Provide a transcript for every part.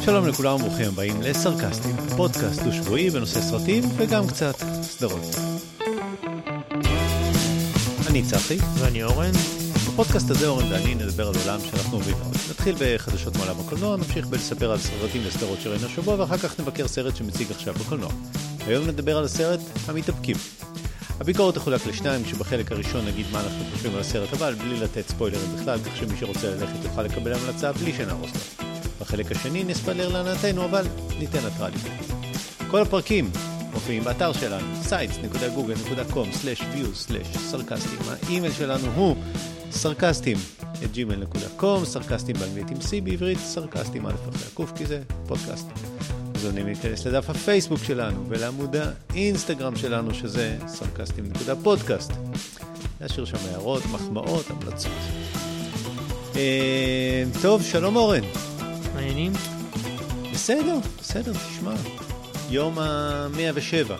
שלום לכולם וברוכים הבאים לסרקסטים, פודקאסט דו-שבועי בנושא סרטים וגם קצת סדרות. אני צחי. ואני אורן. בפודקאסט הזה אורן ואני נדבר על עולם שאנחנו אוהבים מאוד. נתחיל בחדשות מעולם הקולנוע, נמשיך בלספר על סרטים וסדרות שראינו השבוע ואחר כך נבקר סרט שמציג עכשיו בקולנוע. היום נדבר על הסרט המתאפקים. הביקורת תחולק לשניים, כשבחלק הראשון נגיד מה אנחנו חושבים על הסרט, אבל בלי לתת ספוילרים בכלל, כך שמי שרוצה ללכת יוכל לקבל המלצה בלי שנהרוס לו. בחלק השני נספלר להנאתנו, אבל ניתן התראה לפני. כל הפרקים מופיעים באתר שלנו, sites.google.com/view/סרקאסטים. האימייל שלנו הוא סרקאסטים at gmail.com, סרקאסטים באנגלית עם C בעברית, סרקאסטים א' אחרי הקוף, כי זה פודקאסט. מוזמנים להיכנס לדף הפייסבוק שלנו ולעמוד האינסטגרם שלנו, שזה סרקאסטים.פודקאסט. להשאיר שם הערות, מחמאות, המלצות. אה, טוב, שלום אורן. מעניינים? בסדר, בסדר, תשמע. יום ה-107.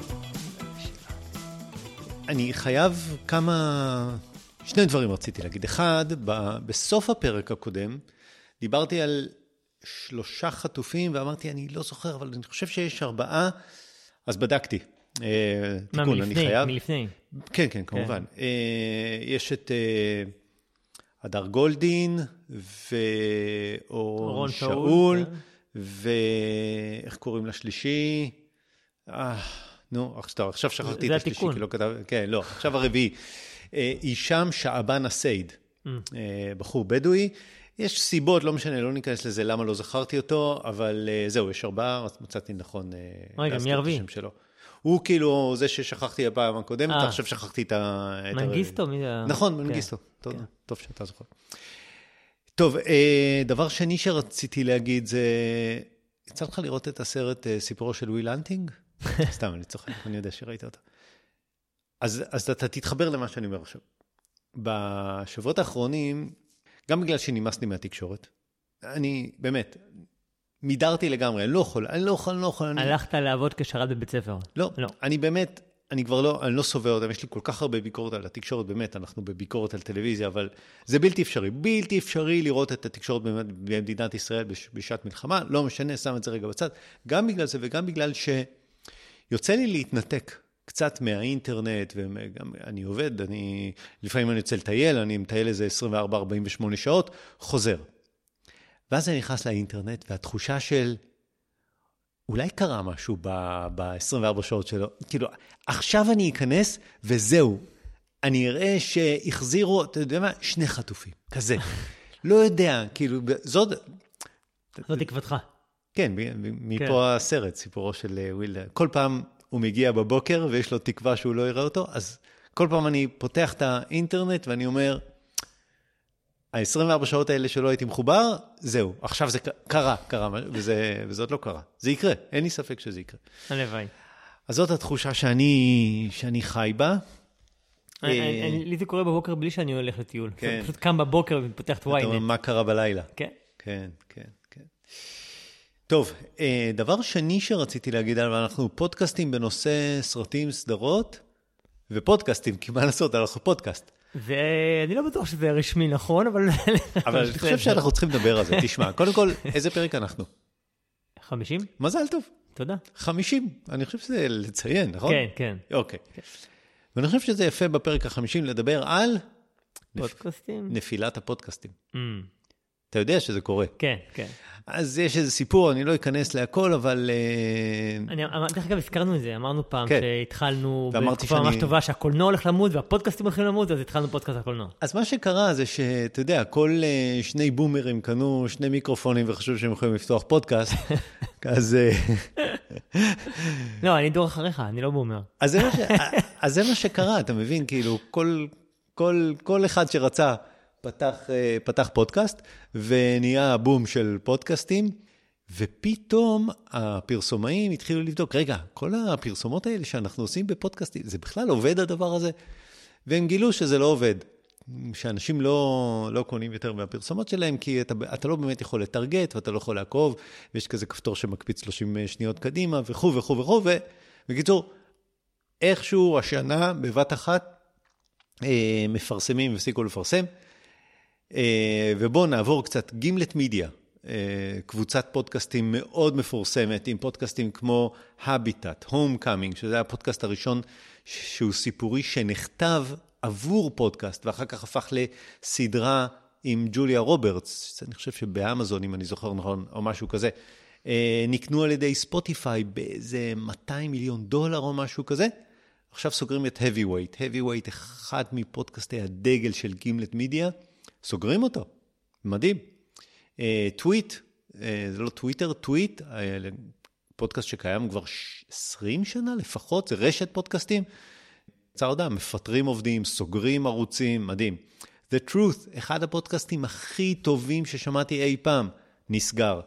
אני חייב כמה... שני דברים רציתי להגיד. אחד, ב... בסוף הפרק הקודם דיברתי על שלושה חטופים ואמרתי, אני לא זוכר, אבל אני חושב שיש ארבעה, אז בדקתי. אה, מה, תיקון, אני מלפני? חייב. מלפני. כן, כן, כמובן. אה, יש את אה, הדר גולדין ואורון אורון שאול, שאול, כן. ואיך קוראים לשלישי? אה, נו, עכשיו, שכחתי את השלישי. כי לא כתב... כן, לא, עכשיו הרביעי. הישאם שעבאן א-סייד, Mm. בחור בדואי. יש סיבות, לא משנה, לא ניכנס לזה למה לא זכרתי אותו, אבל אה, זהו, יש ארבעה, אז מצאתי נכון אה, רגע, מי הרביעי? שלו. הוא כאילו זה ששכחתי הפעם הקודמת, אה. עכשיו שכחתי את ה... מנגיסטו? מי זה? נכון, כן. מנגיסטו. טוב, כן. טוב שאתה זוכר. טוב, דבר שני שרציתי להגיד זה, יצא לך לראות את הסרט סיפורו של וויל הנטינג? סתם, אני צוחק, אני יודע שראית אותו. אז, אז אתה תתחבר למה שאני אומר עכשיו. בשבועות האחרונים, גם בגלל שנמאס לי מהתקשורת, אני באמת, מידרתי לגמרי, אני לא יכול, אני לא יכול, אני לא יכול, אני... הלכת לעבוד כשרת בבית ספר. לא, לא. אני באמת, אני כבר לא, אני לא סובל אותם, יש לי כל כך הרבה ביקורת על התקשורת, באמת, אנחנו בביקורת על טלוויזיה, אבל זה בלתי אפשרי, בלתי אפשרי לראות את התקשורת במדינת ישראל בש, בשעת מלחמה, לא משנה, שם את זה רגע בצד, גם בגלל זה וגם בגלל שיוצא לי להתנתק קצת מהאינטרנט, וגם אני עובד, אני, לפעמים אני יוצא לטייל, אני מטייל איזה 24-48 שעות, חוזר. ואז אני נכנס לאינטרנט, והתחושה של, אולי קרה משהו ב-24 שעות שלו, כאילו, עכשיו אני אכנס וזהו. אני אראה שהחזירו, אתה יודע מה, שני חטופים, כזה. לא יודע, כאילו, זאת, זו תקוותך. כן, מפה הסרט, סיפורו של אה, וויל. כל פעם הוא מגיע בבוקר ויש לו תקווה שהוא לא יראה אותו, אז כל פעם אני פותח את האינטרנט ואני אומר, ה-24 שעות האלה שלא הייתי מחובר, זהו, עכשיו זה קרה, קרה, וזה, וזאת לא קרה. זה יקרה, אין לי ספק שזה יקרה. הלוואי. אז זאת התחושה שאני, שאני חי בה. אני- אה, אני- לי זה קורה בבוקר בלי שאני הולך לטיול. כן. פשוט קם בבוקר ופותח את אתה אומר, ynet. מה קרה בלילה? כן, כן, כן. טוב, אה, דבר שני שרציתי להגיד עליו, אנחנו פודקאסטים בנושא סרטים, סדרות, ופודקאסטים, כי מה לעשות, אנחנו פודקאסט. ואני לא בטוח שזה רשמי נכון, אבל... אבל אני חושב שאנחנו צריכים לדבר על זה. תשמע, קודם כל, איזה פרק אנחנו? 50? מזל טוב, תודה. 50. אני חושב שזה לציין, נכון? כן, כן. אוקיי. ואני חושב שזה יפה בפרק ה-50 לדבר על פודקאסטים? נפילת הפודקאסטים. Mm, אתה יודע שזה קורה. כן, כן. אז יש איזה סיפור, אני לא אכנס להכל, אבל... אה, אני, אמר- דרך אגב, הזכרנו את זה, אמרנו פעם כן. שהתחלנו בתקופה ממש שאני- טובה שהקולנוע הולך למות והפודקאסטים הולכים למות, אז התחלנו פודקאסט הקולנוע. אז מה שקרה זה שאתה יודע, כל אה, שני בומרים קנו שני מיקרופונים וחשבו שהם יכולים לפתוח פודקאסט, אז, אה, לא, אני דור אחריך, אני לא בומר. אז, זה מה ש, אז זה מה שקרה, אתה מבין? כאילו, כל, כל, כל אחד שרצה פתח, אה, פתח פודקאסט, ונהיה בום של פודקאסטים, ופתאום הפרסומאים התחילו לבדוק, רגע, כל הפרסומות האלה שאנחנו עושים בפודקאסטים, זה בכלל עובד הדבר הזה? והם גילו שזה לא עובד. שאנשים לא, לא קונים יותר מהפרסומות שלהם, כי אתה, אתה לא באמת יכול לטרגט, ואתה לא יכול לעקוב, ויש כזה כפתור שמקפיץ 30 שניות קדימה, וכו' וכו' וכו', ובקיצור, איכשהו השנה, בבת אחת, אה, מפרסמים והפסיקו לפרסם. אה, ובואו נעבור קצת, Gimlet Media, אה, קבוצת פודקאסטים מאוד מפורסמת, עם פודקאסטים כמו Heavyweight, Homecoming, שזה הפודקאסט הראשון שהוא סיפורי שנכתב עבור פודקאסט, ואחר כך הפך לסדרה עם ג'וליה רוברטס, אני חושב שבאמזון, אם אני זוכר נכון, או משהו כזה, אה, נקנו על ידי ספוטיפיי באיזה 200 מיליון דולר או משהו כזה. עכשיו סוגרים את heavyweight. heavyweight, אחד מפודקאסטי הדגל של Gimlet Media, סוגרים אותו. מדהים. טוויט, uh, uh, זה לא טוויטר, טוויט, uh, פודקאסט שקיים כבר 20 שנה לפחות, זה רשת פודקאסטים. צר הודעה, מפטרים עובדים, סוגרים ערוצים, מדהים. The Truth, אחד הפודקאסטים הכי טובים ששמעתי אי פעם, נסגר.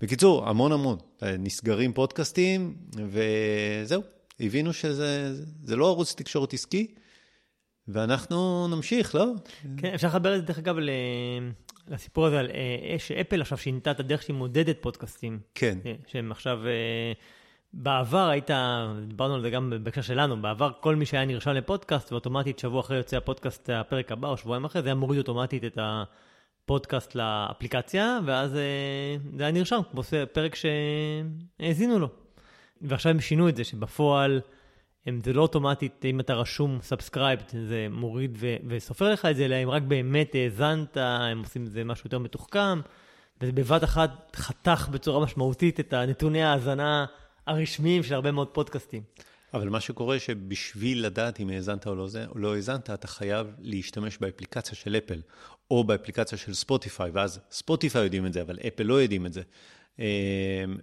בקיצור, המון המון. נסגרים פודקאסטים, וזהו. הבינו שזה לא ערוץ תקשורת עסקי, ואנחנו נמשיך, לא? כן, אפשר לחבר את זה, דרך אגב, לסיפור הזה על אה, שאפל עכשיו שינתה את הדרך שהיא מודדת פודקאסטים. כן. אה, שהם עכשיו... אה, בעבר היית, דיברנו על זה גם בהקשר שלנו, בעבר כל מי שהיה נרשם לפודקאסט, ואוטומטית שבוע אחרי יוצא הפודקאסט, הפרק הבא, או שבועיים אחרי, זה היה מוריד אוטומטית את הפודקאסט לאפליקציה, ואז זה היה נרשם כמו פרק שהאזינו לו. ועכשיו הם שינו את זה, שבפועל זה לא אוטומטית, אם אתה רשום subscribe, זה מוריד ו, וסופר לך את זה, אלא אם רק באמת האזנת, הם עושים את זה משהו יותר מתוחכם, וזה בבת אחת חתך בצורה משמעותית את הנתוני ההאזנה הרשמיים של הרבה מאוד פודקאסטים. אבל מה שקורה שבשביל לדעת אם האזנת או לא, או לא האזנת, אתה חייב להשתמש באפליקציה של אפל, או באפליקציה של ספוטיפיי, ואז ספוטיפיי יודעים את זה, אבל אפל לא יודעים את זה. אמ,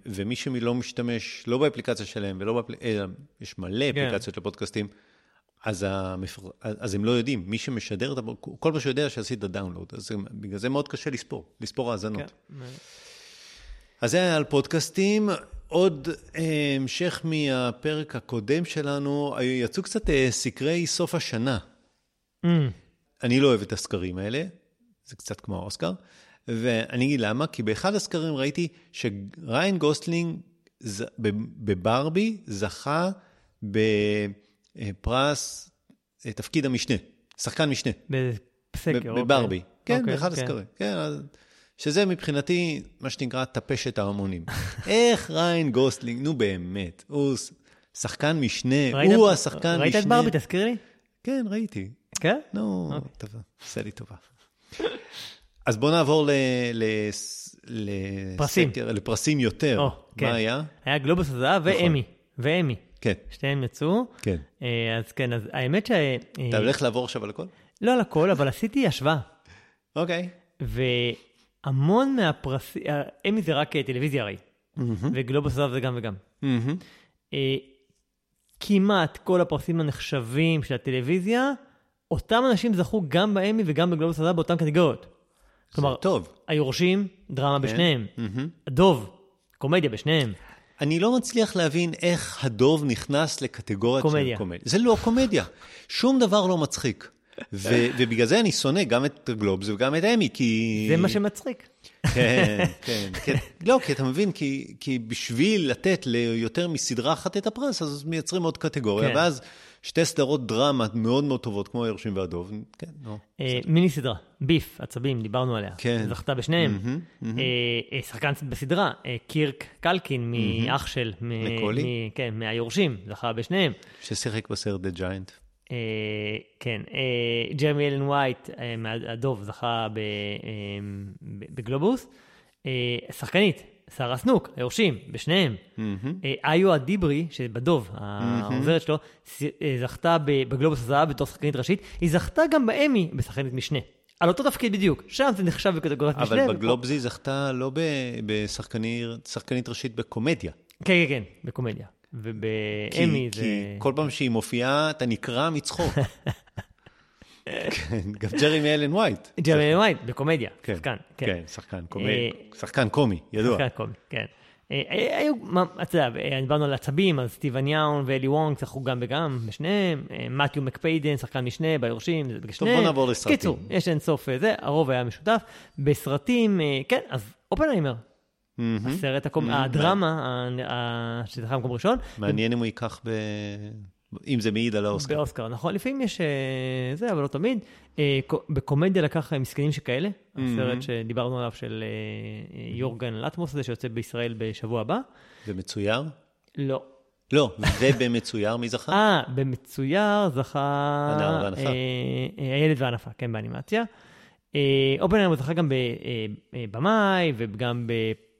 ומי שלא משתמש, לא באפליקציה שלהם, ולא באפליקציה, יש מלא כן. אפליקציות לפודקאסטים, אז, המפר... אז הם לא יודעים. מי שמשדר, את כל מה שיודע שעשית download, אז בגלל זה מאוד קשה לספור, לספור האזנות. כן. אז זה היה על פודקאסטים. עוד המשך מהפרק הקודם שלנו, יצאו קצת אה, סקרי סוף השנה. אממ. אני לא אוהב את הסקרים האלה, זה קצת כמו האוסקר. ואני אגיד למה, כי באחד הסקרים ראיתי שריין גוסלינג בברבי זכה בפרס אה, תפקיד המשנה, שחקן משנה. בסקר, אוקיי. בברבי, כן, אוקיי, באחד כן. הסקרים. כן, אז... שזה מבחינתי, מה שנקרא, טפשת ההמונים. איך ריין גוסלינג, נו באמת, הוא שחקן משנה, ראית, הוא השחקן ראית משנה. ראית את ברבי, תזכיר לי? כן, ראיתי. כן? נו, אוקיי. טוב, עושה לי טובה. אז בואו נעבור ל... ל... פרסים. לסקר, לפרסים יותר. או, כן. מה היה? היה גלובוס הזהב ואמי. נכון. ואמי. כן. שתיהם יצאו. כן. אה, אז כן, אז האמת ש... אתה הולך לעבור עכשיו על הכל? לא על הכל, אבל עשיתי השוואה. אוקיי. והמון מהפרסים, אמי זה רק טלוויזיה הרי, וגלובוס הזהב זה גם וגם. אה, כמעט כל הפרסים הנחשבים של הטלוויזיה, אותם אנשים זכו גם באמי וגם בגלובוס הזהב באותן קטגוריות. כלומר, טוב. היורשים, דרמה כן. בשניהם. Mm-hmm. הדוב, קומדיה בשניהם. אני לא מצליח להבין איך הדוב נכנס לקטגוריה של קומדיה. זה לא קומדיה. שום דבר לא מצחיק. ו- ובגלל זה אני שונא גם את גלובס וגם את אמי, כי... זה מה שמצחיק. כן, כן. כן. לא, כי אתה מבין, כי, כי בשביל לתת ליותר מסדרה אחת את הפרס, אז מייצרים עוד קטגוריה, כן. ואז שתי סדרות דרמה מאוד מאוד טובות, כמו היורשים והדוב, כן, נו. אה, מיני סדרה, ביף, עצבים, דיברנו עליה. כן. זכתה בשניהם. אה, אה, שחקן בסדרה, קירק קלקין, מאח של... מקולי? כן, מהיורשים, זכה בשניהם. ששיחק בסרט The Giant. כן, ג'רמי אלן וייט, מהדוב, זכה בגלובוס. שחקנית, שרה סנוק, היורשים, בשניהם. אה, איו אדיברי, שבדוב, העוזרת שלו, אה, זכתה בגלובוס הזהב בתור שחקנית ראשית, היא זכתה גם באמי בשחקנית משנה. על אותו תפקיד בדיוק, שם זה נחשב בקטגוריית משנה. אבל בגלובס היא זכתה לא בשחקנית ראשית בקומדיה. כן, כן, כן, בקומדיה. ובאמי זה... כי כל פעם שהיא מופיעה, אתה נקרע מצחוק. כן, גם ג'רמי אלן וייט. ג'רמי אלן וייט, בקומדיה, כן, שחקן. כן, כן שחקן קומי, אה, שחקן קומי, ידוע. שחקן קומי, כן. אה, אה, היו, אתה יודע, דיברנו על עצבים, אז סטיבן יאון ואלי וונג צחקו גם וגם, בשניהם, מתיו מקפיידן, שחקן משנה, ביורשים, זה בשניהם. טוב, בוא נעבור לסרטים. קיצור, יש אין סוף זה, הרוב היה משותף. בסרטים, כן, אז אופנהיימר. הסרט, הדרמה, שזכה במקום ראשון. מעניין אם הוא ייקח אם זה מעיד על האוסקר. באוסקר, נכון. לפעמים יש אה, זה, אבל לא תמיד. אה, קו- בקומדיה לקח אה, מסכנים שכאלה, הסרט שדיברנו עליו של יורגן לטמוס הזה, שיוצא בישראל בשבוע הבא. ומצויר? לא. לא, ובמצויר מי זכה? אה, במצויר זכה... הנער והנפה. הילד והנפה, כן, באנימציה. אופנהיימר זכה גם בבמאי וגם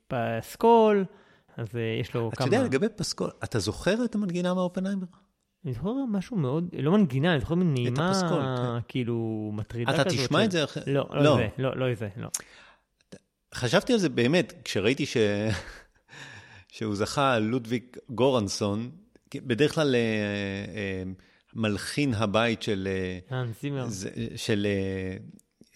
בפסקול, אז יש לו אתה כמה... יודע, לגבי פסקול, אתה זוכר את המנגינה מהאופנהיימר? אני זוכר משהו מאוד, לא מנגינה, אני זוכר מין נעימה, הפסקול, כן. כאילו, מטרידה אתה כזאת. תשמע של- את זה אחרי... לא, לא לא. זה, לא, לא זה, לא. חשבתי על זה באמת, כשראיתי ש... שהוא זכה, לודוויג גורנסון, בדרך כלל אה, אה, מלחין הבית של, אה, האנס זימר. של,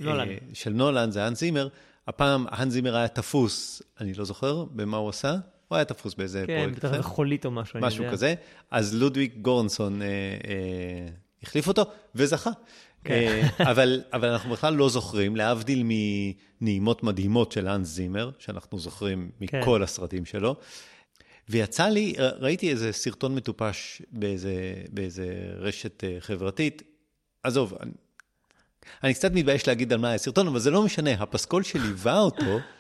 נולן. של נולן, זה האנס זימר. הפעם האנס זימר היה תפוס, אני לא זוכר במה הוא עשה, הוא היה תפוס באיזה כן, פרויקט אחר. זה חולית או משהו, אני משהו יודע. כזה. אז לודוויג גורנסון אה, אה, החליף אותו וזכה. כן. אה, אבל, אבל אנחנו בכלל לא זוכרים, להבדיל מנעימות מדהימות של האנס זימר, שאנחנו זוכרים כן. מכל הסרטים שלו. ויצא לי, ראיתי איזה סרטון מטופש באיזה, באיזה רשת אה, חברתית. עזוב, אני, אני קצת מתבייש להגיד על מה היה סרטון, אבל זה לא משנה. הפסקול שליווה אותו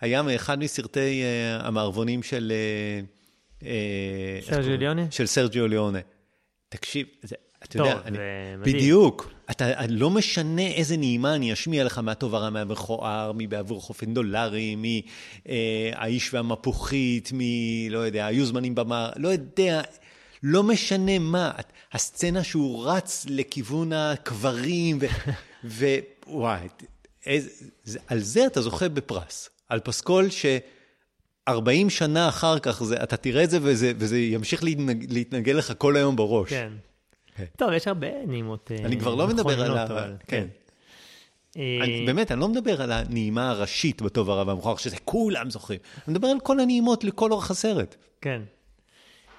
היה מאחד מסרטי אה, המערבונים של... אה, אה, סרג'יו קוראים? ליאונה? של סרג'יו ליאונה. תקשיב, זה, אתה טוב, יודע, אני, מדהים. בדיוק. אתה, אני לא משנה איזה נעימה אני אשמיע לך מהטוב הרע מהמכוער, מבעבור חופן דולרי, מהאיש והמפוחית, מ... לא יודע, היו זמנים במר, לא יודע, לא משנה מה. הסצנה שהוא רץ לכיוון הקברים. ווואי, על זה אתה זוכה בפרס. על פסקול ש... 40 שנה אחר כך, זה, אתה תראה את זה וזה, וזה ימשיך להתנג, להתנגל לך כל היום בראש. כן. כן. טוב, יש הרבה נעימות אה, אני כבר לא מדבר על ה... אבל- כן. אה, אני, באמת, אני לא מדבר על הנעימה הראשית בטוב הרע והמכוער, שזה כולם זוכרים. אני מדבר על כל הנעימות לכל אורך הסרט. כן.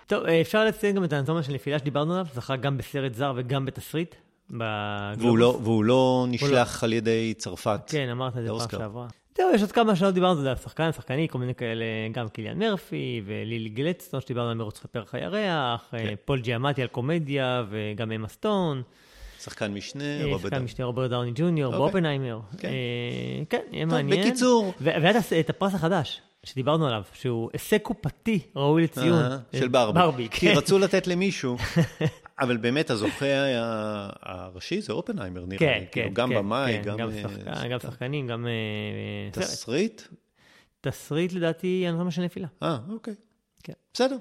טוב, אה, אפשר לציין גם את האנטומיה של נפילה שדיברנו עליו, זכה גם בסרט זר וגם בתסריט. בגלובוס. והוא לא, והוא לא נשלח על ידי צרפת. כן, אמרת את זה פעם. שעברה. זהו, יש עוד כמה שלא דיברנו, זה השחקן, שחקני, כל מיני כאלה, גם קיליאן מרפי ולילי גלדסטון, שדיברנו על רוצחי פרח הירח, כן. אה, פול ג'יאמטי על קומדיה, וגם אמה סטון, שחקן משנה, אה, רוברט שחקן דאוני. משנה רוברט דאוני ג'וניור, אוקיי. באופנהיימר. כן. אה, כן, יהיה טוב, מעניין. בקיצור. והיה את הפרס החדש, שדיברנו עליו, שהוא הישג קופתי ראוי לציון. של ברבי. ברבי, כי כן. רצו לתת למישהו, אבל באמת הזוכה הראשי זה אופנהיימר, נראה כן, לי. כן, כאילו, גם כן, במאי, כן, גם... גם אה, שחקנים, גם אה, סרט. תסריט? תסריט לדעתי, אנטומיה של נפילה. אה, אוקיי. כן. בסדר.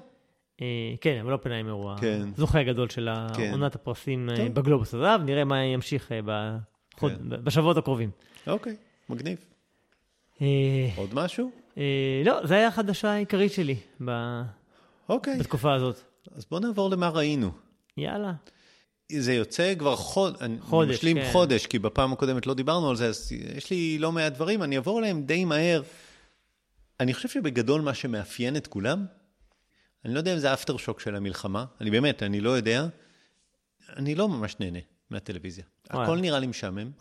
אה, כן, אבל אופנהיימר הוא כן. הזוכה הגדול של כן. עונת הפרסים אה. בגלובוס הזהב, נראה מה ימשיך אה, כן. בשבועות הקרובים. אוקיי, מגניב. אה, עוד משהו? אה, לא, זו הייתה החדשה העיקרית שלי אוקיי. בתקופה הזאת. אז בואו נעבור למה ראינו. יאללה. זה יוצא כבר חוד... אני חודש, משלים כן. חודש, כי בפעם הקודמת לא דיברנו על זה, אז יש לי לא מעט דברים, אני אעבור עליהם די מהר. אני חושב שבגדול מה שמאפיין את כולם, אני לא יודע אם זה האפטר שוק של המלחמה, אני באמת, אני לא יודע, אני לא ממש נהנה מהטלוויזיה. וואלה. הכל נראה לי משעמם,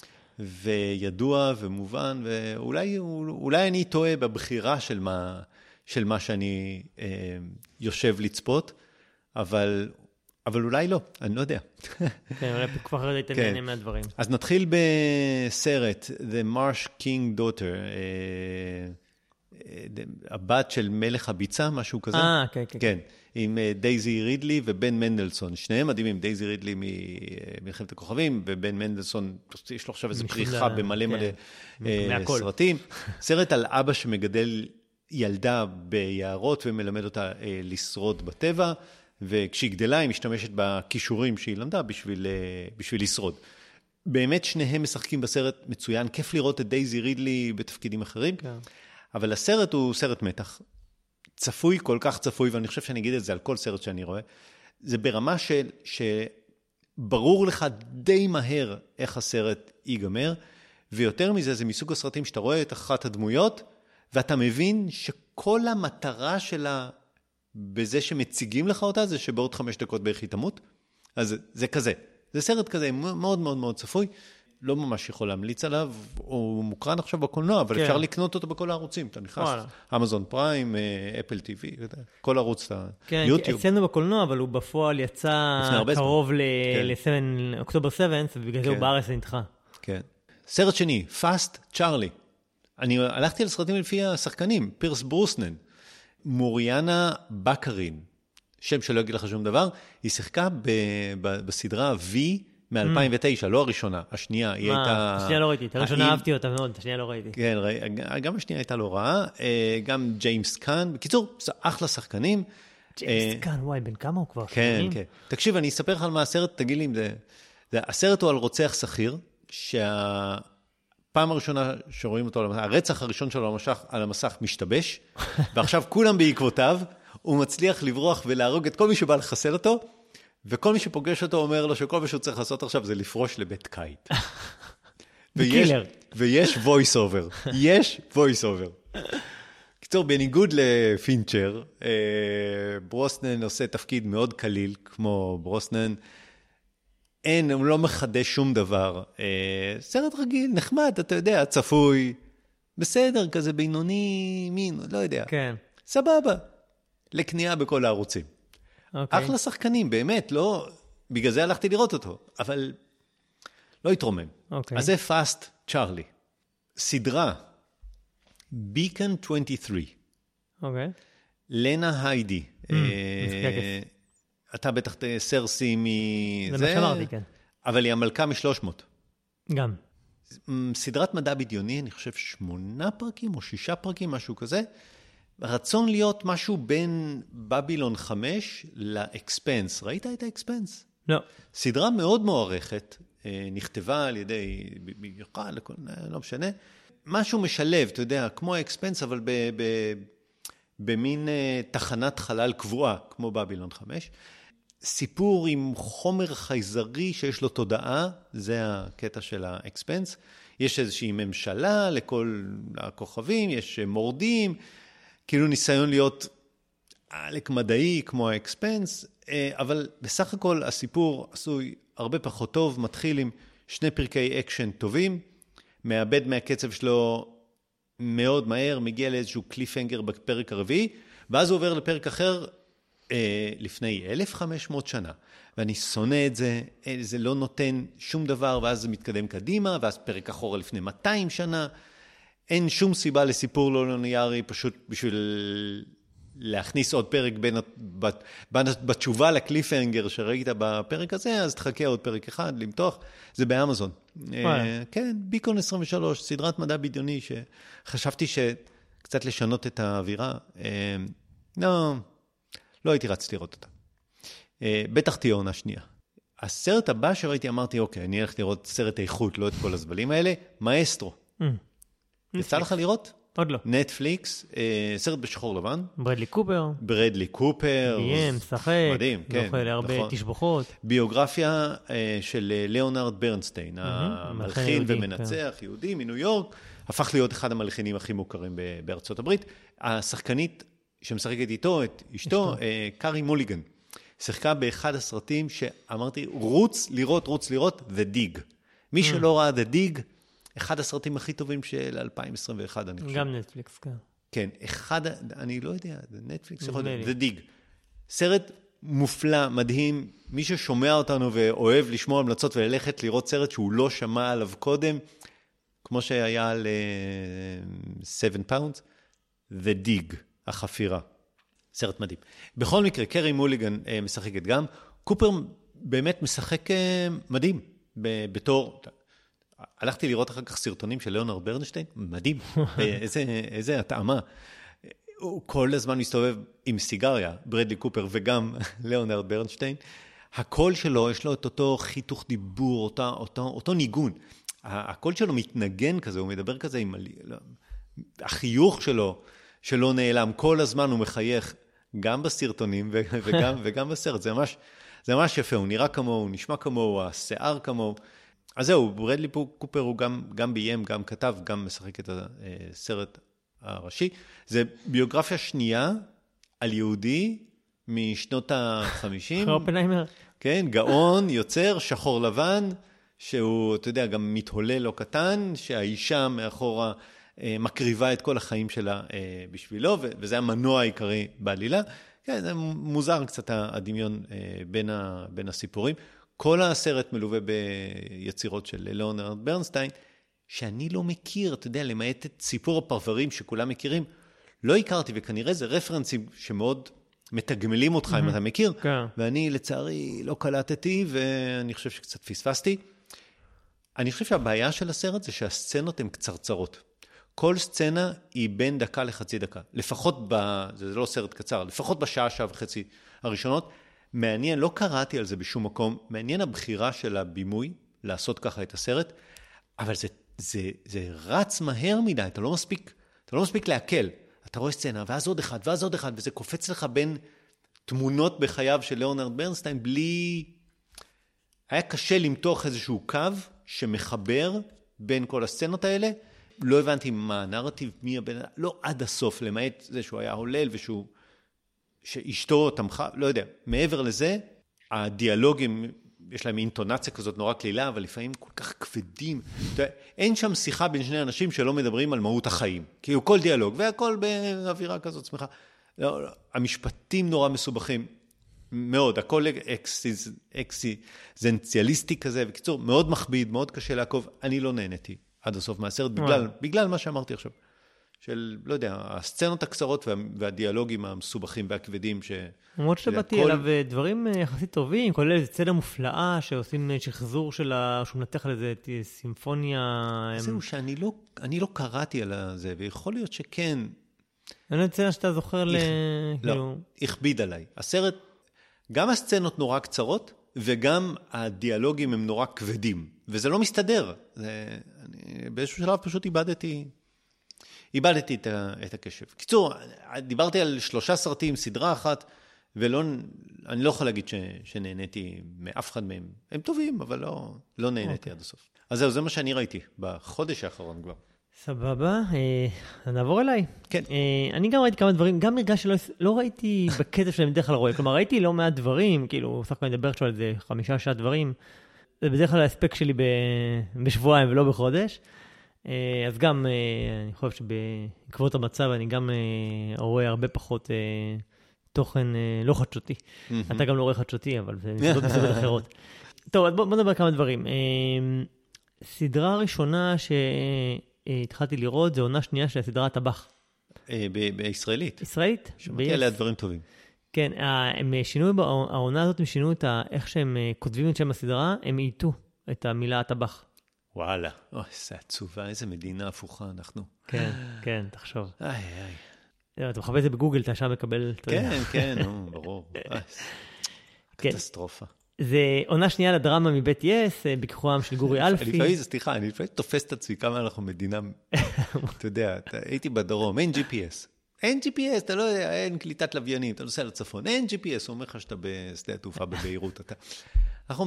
וידוע ומובן, ואולי אולי אני טועה בבחירה של מה, של מה שאני אה, יושב לצפות, אבל, אבל אולי לא, אני לא יודע. כן, אולי כבר אחרת היית כן. נהנה מהדברים. אז נתחיל בסרט, The Marsh King Daughter, אה, אה, הבת של מלך הביצה, משהו כזה. אה, כן, כן. כן, עם אה, דייזי רידלי ובן מנדלסון, שניהם מדהימים, דייזי רידלי ממלחמת הכוכבים, ובן מנדלסון, יש לו עכשיו איזו פריחה במלא כן. מלא אה. סרטים. סרט על אבא שמגדל ילדה ביערות ומלמד אותה אה, לשרוד בטבע, וכשהיא גדלה היא משתמשת בכישורים שהיא למדה בשביל, אה, בשביל לשרוד. באמת שניהם משחקים בסרט מצוין, כיף לראות את דייזי רידלי בתפקידים אחרים, כן. אבל הסרט הוא סרט מתח. צפוי, כל כך צפוי, ואני חושב שאני אגיד את זה על כל סרט שאני רואה. זה ברמה של, שברור לך די מהר איך הסרט ייגמר, ויותר מזה, זה מסוג הסרטים שאתה רואה את אחת הדמויות, ואתה מבין שכל המטרה שלה בזה שמציגים לך אותה, זה שבעוד חמש דקות בערך היא תמות. אז זה כזה. זה סרט כזה מאוד מאוד מאוד צפוי. לא ממש יכול להמליץ עליו, הוא מוקרן עכשיו בקולנוע, אבל כן. אפשר לקנות אותו בכל הערוצים. אתה נכנס. אמזון פריים, אה, אפל טיווי, כל ערוץ, כן, יוטיוב. אצלנו בקולנוע, אבל הוא בפועל יצא. קרוב כן. ל-7, אוקטובר 7, ובגלל זה הוא כן. בארץ זה נדחה. כן. סרט שני, פאסט צ'ארלי. אני הלכתי על סרטים לפי השחקנים, פירס ברוסנן, מוריאנה בקרין, שם שלא יגיד לך שום דבר, היא שיחקה ב, ב, בסדרה V מ-2009, לא הראשונה, השנייה, היא מה, הייתה... השנייה לא ראיתי, את הראשונה האם- אהבתי אותה מאוד, את השנייה לא ראיתי. כן, גם השנייה הייתה לא רעה, אה, גם ג'יימס קאן, בקיצור, אחלה שחקנים. ג'יימס אה, קאן, וואי, בן כמה הוא כבר? כן, 80? כן. תקשיב, אני אספר לך על מה הסרט, תגיד לי אם זה... הסרט הוא על רוצח שכיר, שהפעם הראשונה שרואים אותו, הרצח הראשון שלו על המסך, על המסך משתבש, ועכשיו כולם בעקבותיו, הוא מצליח לברוח ולהרוג את כל מי שבא לחסל אותו, וכל מי שפוגש אותו אומר לו שכל מה שהוא צריך לעשות עכשיו זה לפרוש לבית קיט. ויש. ויש voice over, יש voice over. קיצור, בניגוד לפינצ'ר, אה, ברוסנן עושה תפקיד מאוד קליל, כמו ברוסנן. אין, הוא לא מחדש שום דבר. אה, סרט רגיל, נחמד, אתה יודע, צפוי, בסדר, כזה בינוני, מין, לא יודע. כן, סבבה. לקנייה בכל הערוצים. אוקיי. אחלה שחקנים, באמת, לא... בגלל זה הלכתי לראות אותו, אבל לא התרומם. אוקיי. אז זה פאסט צ'ארלי. סדרה, ביקן 23, אוקיי. לנה היידי. Mm, מזקקת. אתה בטח סרסי מ... זה מה שאמרתי, כן. אבל היא המלכה מ-300. גם. סדרת מדע בדיוני, אני חושב שמונה פרקים או שישה פרקים, משהו כזה. רצון להיות משהו בין בבילון 5 לאקספנס. ראית את האקספנס? לא. סדרה מאוד מוערכת, אה, נכתבה על ידי, במיוחד, אה, לא משנה. משהו משלב, אתה יודע, כמו האקספנס, אבל ב, ב, במין אה, תחנת חלל קבועה, כמו בבילון 5. סיפור עם חומר חייזרי שיש לו תודעה, זה הקטע של האקספנס. יש איזושהי ממשלה לכל הכוכבים, יש מורדים, כאילו ניסיון להיות עלק מדעי כמו האקספנס, אה, אבל בסך הכל הסיפור עשוי הרבה פחות טוב, מתחיל עם שני פרקי אקשן טובים, מאבד מהקצב שלו מאוד מהר, מגיע לאיזשהו קליפהנגר בפרק הרביעי, ואז הוא עובר לפרק אחר אה, לפני 1,500 שנה. ואני שונא את זה, אה, זה לא נותן שום דבר, ואז זה מתקדם קדימה, ואז פרק אחורה לפני 200 שנה. אין שום סיבה לסיפור לא ליניארי, פשוט בשביל להכניס עוד פרק בין, בת- בת- בתשובה לקליפהנגר שראית בפרק הזה, אז תחכה עוד פרק אחד, למתוח. זה באמזון. אה, כן, ביקון 23, סדרת מדע בדיוני, שחשבתי שקצת לשנות את האווירה. אה, לא, לא הייתי רץ לראות אותה. אה, בטח תהיה עונה שנייה. הסרט הבא שראיתי, אמרתי, אוקיי, אני אלך לראות סרט איכות, לא את כל הזבלים האלה, מאסטרו. Mm. יצא לך לראות? עוד לא. נטפליקס, אה, סרט בשחור לבן, ברדלי קופר, ברדלי קופר. ביים, משחק, מדהים, כן. זוכה להרבה נכון. תשבחות. ביוגרפיה אה, של ליאונרד ברנסטיין, המלחין ומנצח, יהודי מניו יורק, הפך להיות אחד המלחינים הכי מוכרים בארצות הברית. השחקנית שמשחקת איתו, את אשתו, אשתו. אה, קארי מוליגן, שיחקה באחד הסרטים שאמרתי, רוץ לראות, רוץ לראות, The Dig. מי Mm. שלא ראה The Dig, אחד הסרטים הכי טובים של 2021, אני חושב. גם נטפליקס, כן. כן, אחד, אני לא יודע, נטפליקס יכול להיות. זה דיג. סרט מופלא, מדהים, מי ששומע אותנו ואוהב לשמוע המלצות וללכת לראות סרט שהוא לא שמע עליו קודם, כמו שהיה על אה, 7 פאונדס, The Dig, החפירה. סרט מדהים. בכל מקרה, קרי מוליגן אה, משחקת גם. קופר באמת משחק אה, מדהים, בתור... הלכתי לראות אחר כך סרטונים של ליאונרד ברנשטיין, מדהים, איזה, איזה התאמה. הוא כל הזמן מסתובב עם סיגריה, ברדלי קופר וגם ליאונרד ברנשטיין. הקול שלו, יש לו את אותו חיתוך דיבור, אותו, אותו, אותו ניגון. הקול שלו מתנגן כזה, הוא מדבר כזה עם... החיוך שלו, שלא נעלם, כל הזמן הוא מחייך, גם בסרטונים וגם, וגם בסרט. זה ממש, זה ממש יפה, הוא נראה כמוהו, הוא נשמע כמוהו, השיער כמוהו. אז זהו, ברדלי קופר הוא גם, גם ביים, גם כתב, גם משחק את הסרט הראשי. זה ביוגרפיה שנייה על יהודי משנות ה-50. אחרי אופנהיימר? כן, גאון, יוצר, שחור לבן, שהוא, אתה יודע, גם מתהולל לא קטן, שהאישה מאחורה אה, מקריבה את כל החיים שלה אה, בשבילו, וזה המנוע העיקרי בעלילה. כן, זה מוזר קצת הדמיון אה, בין, ה, בין הסיפורים. כל הסרט מלווה ביצירות של ליאונרד ברנסטיין, שאני לא מכיר, אתה יודע, למעט את סיפור הפרברים שכולם מכירים, לא הכרתי, וכנראה זה רפרנסים שמאוד מתגמלים אותך, mm-hmm. אם אתה מכיר, כן. ואני לצערי לא קלטתי, ואני חושב שקצת פספסתי. אני חושב שהבעיה של הסרט זה שהסצנות הן קצרצרות. כל סצנה היא בין דקה לחצי דקה. לפחות, ב... זה לא סרט קצר, לפחות בשעה, שעה וחצי הראשונות. מעניין, לא קראתי על זה בשום מקום, מעניין הבחירה של הבימוי לעשות ככה את הסרט, אבל זה, זה, זה רץ מהר מדי, אתה לא מספיק, אתה לא מספיק לעכל. אתה רואה סצנה, ואז עוד אחד, ואז עוד אחד, וזה קופץ לך בין תמונות בחייו של ליאונרד ברנסטיין בלי... היה קשה למתוח איזשהו קו שמחבר בין כל הסצנות האלה. לא הבנתי מה הנרטיב, מי הבן אדם, לא עד הסוף, למעט זה שהוא היה הולל ושהוא... שאשתו תמכה, לא יודע. מעבר לזה, הדיאלוגים, יש להם אינטונציה כזאת נורא קלילה, אבל לפעמים כל כך כבדים. אין שם שיחה בין שני אנשים שלא מדברים על מהות החיים. כאילו כל דיאלוג, והכל באווירה כזאת שמחה. לא, לא, המשפטים נורא מסובכים. מאוד, הכל אקסיזנציאליסטי כזה, בקיצור, מאוד מכביד, מאוד קשה לעקוב, אני לא נהניתי עד הסוף מהסרט, בגלל, בגלל מה שאמרתי עכשיו. של, לא יודע, הסצנות הקצרות וה, והדיאלוגים המסובכים והכבדים ש... למרות שבאתי הכל... אליו אה, דברים אה, יחסית טובים, כולל איזו סצנה מופלאה שעושים אה, שחזור של ה... שהוא מנתח על איזה סימפוניה. זהו, שאני לא, לא קראתי על זה, ויכול להיות שכן. אני לא סצנה שאתה זוכר ל... לא, כאילו... הכביד עליי. הסרט, גם הסצנות נורא קצרות, וגם הדיאלוגים הם נורא כבדים, וזה לא מסתדר. זה... אני באיזשהו שלב פשוט איבדתי... איבדתי את, ה, את הקשב. קיצור, דיברתי על שלושה סרטים, סדרה אחת, ולא, אני לא יכול להגיד ש, שנהניתי מאף אחד מהם. הם טובים, אבל לא, לא נהניתי okay. אוקיי. עד הסוף. אז זהו, זה מה שאני ראיתי בחודש האחרון כבר. סבבה, אה, נעבור אליי. כן. אה, אני גם ראיתי כמה דברים, גם הרגש שלא לא ראיתי בקצב שאני בדרך כלל רואה. כלומר, ראיתי לא מעט דברים, כאילו, סך הכל אני מדבר עכשיו על איזה חמישה שעה דברים. זה בדרך כלל ההספק שלי ב, בשבועיים ולא בחודש. אה, אז גם, אה, אני חושב שבעקבות המצב אני גם אה, רואה הרבה פחות תוכן לא חדשותי. אתה גם לא רואה חדשותי, אבל זה מסיבות אחרות. טוב, אז בוא נדבר כמה דברים. סדרה ראשונה שהתחלתי לראות זה עונה שנייה של הסדרה הטבח. בישראלית. ישראלית? שמעתי עליה דברים טובים. כן, הם שינו, העונה הזאת הם שינו את איך שהם כותבים את שם הסדרה, הם אייתו את המילה הטבח. וואלה, אוי, איזה עצובה, איזה מדינה הפוכה אנחנו. כן, כן, תחשוב. איי, איי. אתה מחפש את זה בגוגל, אתה שם מקבל... כן, כן, ברור. כן. קטסטרופה. זה עונה שנייה לדרמה מבית יס, אה, בכיכורם של גורי אלפי. לפעמים, סליחה, אני לפעמים תופס את עצמי כמה אנחנו מדינה, אתה יודע, הייתי בדרום, אין GPS. אין GPS, אתה לא יודע, אין קליטת לוויינים, אתה נוסע לצפון, אין GPS, הוא אומר לך שאתה בשדה התעופה בביירות, אתה... אנחנו,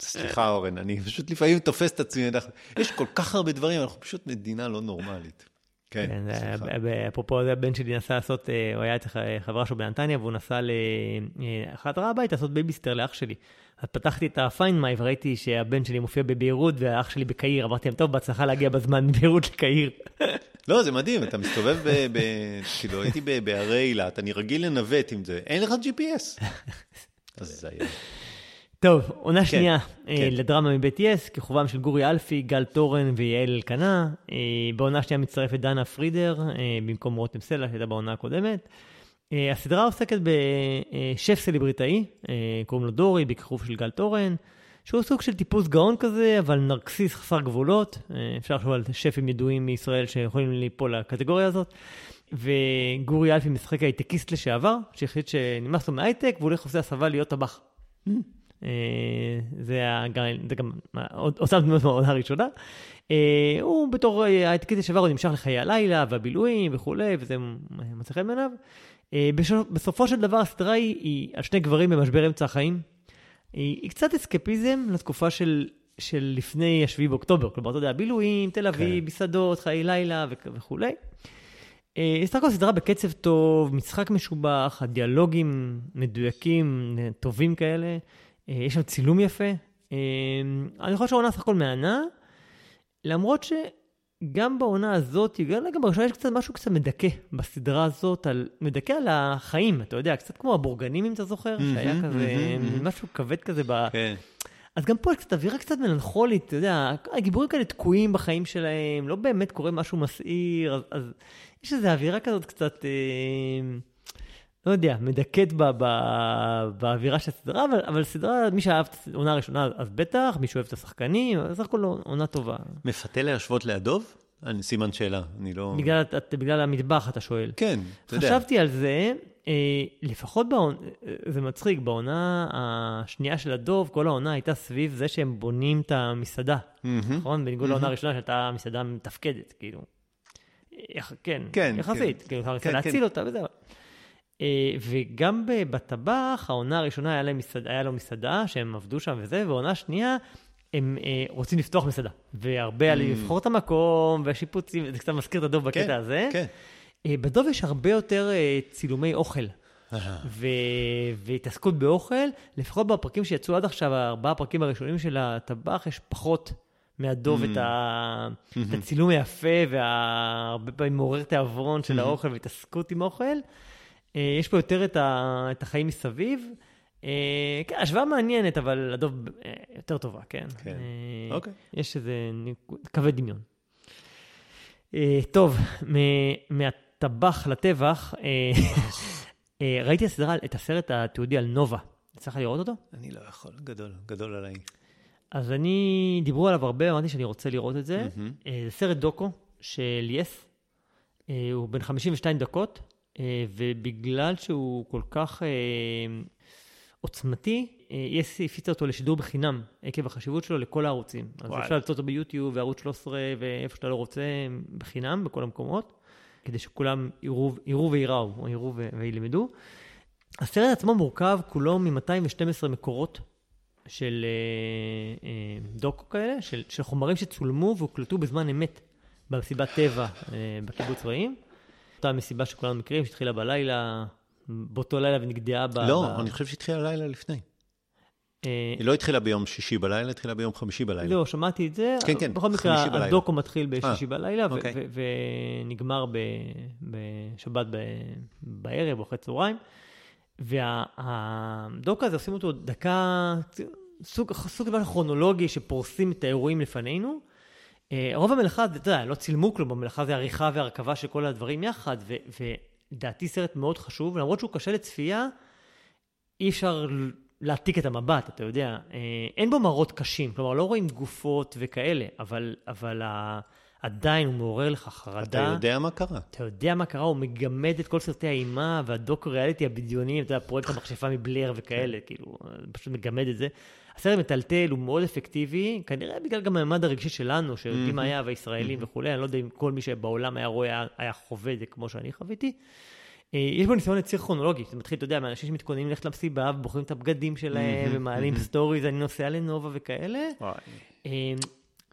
סליחה אורן, אני פשוט לפעמים תופס את עצמי, יש כל כך הרבה דברים, אנחנו פשוט מדינה לא נורמלית. כן, כן סליחה. אפרופו זה הבן שלי נסע לעשות, אה, הוא היה אצל חברה שלו בנתניה, והוא נסע לחדרה הביתה לעשות בייביסיטר לאח שלי. אז פתחתי את my וראיתי שהבן שלי מופיע בביירות והאח שלי בקהיר. אמרתי להם, טוב, בהצלחה להגיע בזמן מביירות לקהיר. לא, זה מדהים, אתה מסתובב ב... כאילו, הייתי בהרי אילת, אני רגיל לנווט עם זה, אין לך GPS. אז זה היה. טוב, עונה כן, שנייה אה, כן. לדרמה מבית יס, כיכובם של גורי אלפי, גל תורן ויעל אלקנה. אה, בעונה שנייה מצטרפת דנה פרידר אה, במקום רותם סלע שהייתה בעונה הקודמת. הסדרה עוסקת בשף סלבריטאי, קוראים לו דורי, בכיכוב של גל תורן, שהוא סוג של טיפוס גאון כזה, אבל נרקסיס חסר גבולות. אפשר לחשוב על שפים ידועים מישראל שיכולים ליפול לקטגוריה הזאת. וגורי אלפי משחק הייטקיסט לשעבר, שהחליט שנמאס לו מהייטק, והוא הולך ועושה הסבה להיות טבח. אה, זה זה גם אותם דמות מהעונה הראשונה. אה, הוא בתור ההתקית לשעבר הוא נמשך לחיי הלילה והבילויים וכולי, וזה מצא חן בעיניו. אה, בסופו של דבר הסדרה היא, היא על שני גברים במשבר אמצע החיים. היא, היא קצת אסקפיזם לתקופה של, של לפני השביעי באוקטובר. כלומר, אתה יודע, בילויים, תל אביב, כן. מסעדות, חיי לילה וכולי. סך הכל סדרה בקצב טוב, משחק משובח, הדיאלוגים מדויקים, טובים כאלה. אה, יש שם צילום יפה, אה, אני חושב שהעונה סך הכל מהנה, למרות שגם בעונה הזאת, גם גם בראשונה יש קצת משהו קצת מדכא בסדרה הזאת, על, מדכא על החיים, אתה יודע, קצת כמו הבורגנים, אם אתה זוכר, שהיה כזה, משהו כבד כזה ב... כן. אז גם פה קצת אווירה קצת מלנכולית, אתה יודע, הגיבורים כאלה תקועים בחיים שלהם, לא באמת קורה משהו מסעיר, אז, אז יש איזו אווירה כזאת קצת, אה, לא יודע, מדכאת ב, ב, באווירה של הסדרה, אבל, אבל סדרה, מי שאהב את העונה הראשונה, אז בטח, מי שאוהב את השחקנים, סך הכל עונה טובה. מפתה להשוות להדוב? אני סימן שאלה, אני לא... בגלל, את, בגלל המטבח, אתה שואל. כן, אתה יודע. חשבתי על זה, אה, לפחות בעונה, אה, זה מצחיק, בעונה השנייה של הדוב, כל העונה הייתה סביב זה שהם בונים את המסעדה, נכון? בניגוד לעונה הראשונה שהייתה מסעדה מתפקדת, כאילו. כן, כן, יחסית, כן, כאילו, אפשר כן, להציל כן. אותה וזה. אה, וגם בטבח, העונה הראשונה היה, מסעד, היה לו מסעדה, שהם עבדו שם וזה, ועונה שנייה, הם אה, רוצים לפתוח מסעדה. והרבה על לבחור את המקום, והשיפוצים, זה קצת מזכיר את הדוב כן, בקטע הזה. כן. אה, בדוב יש הרבה יותר אה, צילומי אוכל. ו... והתעסקות באוכל, לפחות בפרקים שיצאו עד עכשיו, ארבעה הפרקים הראשונים של הטבח, יש פחות מהדוב את, ה... את הצילום היפה והרבה פעמים מעורר תיאבון של האוכל והתעסקות עם אוכל. אה, יש פה יותר את, ה... את החיים מסביב. כן, השוואה מעניינת, אבל הדוב יותר טובה, כן. כן, אוקיי. יש איזה כבד דמיון. טוב, מה... טבח לטבח, אה, אה, ראיתי הסדרה, את הסרט התיעודי על נובה. יצא לך לראות אותו? אני לא יכול, גדול, גדול עליי. אז אני, דיברו עליו הרבה, אמרתי שאני רוצה לראות את זה. אה, זה סרט דוקו של יס, הוא בן 52 דקות, ובגלל שהוא כל כך עוצמתי, יס הפיצה אותו לשידור בחינם, עקב החשיבות שלו לכל הערוצים. אז אפשר למצוא אותו ביוטיוב, בערוץ 13, ואיפה שאתה לא רוצה, בחינם, בכל המקומות. כדי שכולם יראו, יראו ויראו, או יראו וילמדו. הסרט עצמו מורכב כולו מ-212 מקורות של אה, אה, דוקו כאלה, של, של חומרים שצולמו והוקלטו בזמן אמת במסיבת טבע אה, בקיבוץ רעים. אותה מסיבה שכולנו מכירים, שהתחילה בלילה, באותו לילה ונגדעה ב... לא, ב... אני חושב שהתחילה לילה לפני. אה, היא לא התחילה ביום שישי בלילה, התחילה ביום חמישי בלילה. לא, שמעתי את זה. כן, כן, בכל מקרה, הדוקו מתחיל בשישי אה, בלילה, אוקיי. ונגמר בשבת בערב או אחרי צהריים. והדוקו הזה, עושים אותו דקה, סוג של כרונולוגי שפורסים את האירועים לפנינו. אה, רוב המלאכה, אתה יודע, לא צילמו כלום, המלאכה זה עריכה והרכבה של כל הדברים יחד, ולדעתי סרט מאוד חשוב, למרות שהוא קשה לצפייה, אי אפשר להעתיק את המבט, אתה יודע. אה, אין בו מראות קשים, כלומר, לא רואים גופות וכאלה, אבל, אבל ה... עדיין הוא מעורר לך חרדה. אתה יודע מה קרה. אתה יודע מה קרה, הוא מגמד את כל סרטי האימה והדוקו-ריאליטי הבדיוניים, אתה יודע, פרויקט המכשפה מבלר וכאלה, כן. כאילו, פשוט מגמד את זה. הסרט מטלטל, הוא מאוד אפקטיבי, כנראה בגלל גם הממד הרגשי שלנו, שיודעים מה היה, כישראלים וכולי, אני לא יודע אם כל מי שבעולם היה רואה, היה חווה את זה כמו שאני חוויתי. אה, יש בו ניסיון לייצר כרונולוגי, זה מתחיל, אתה יודע, מאנשים שמתכוננים ללכת למסיבה ובוחרים את הבגדים שלהם ומעלים סטוריז, אני נוסע לנובה וכאלה.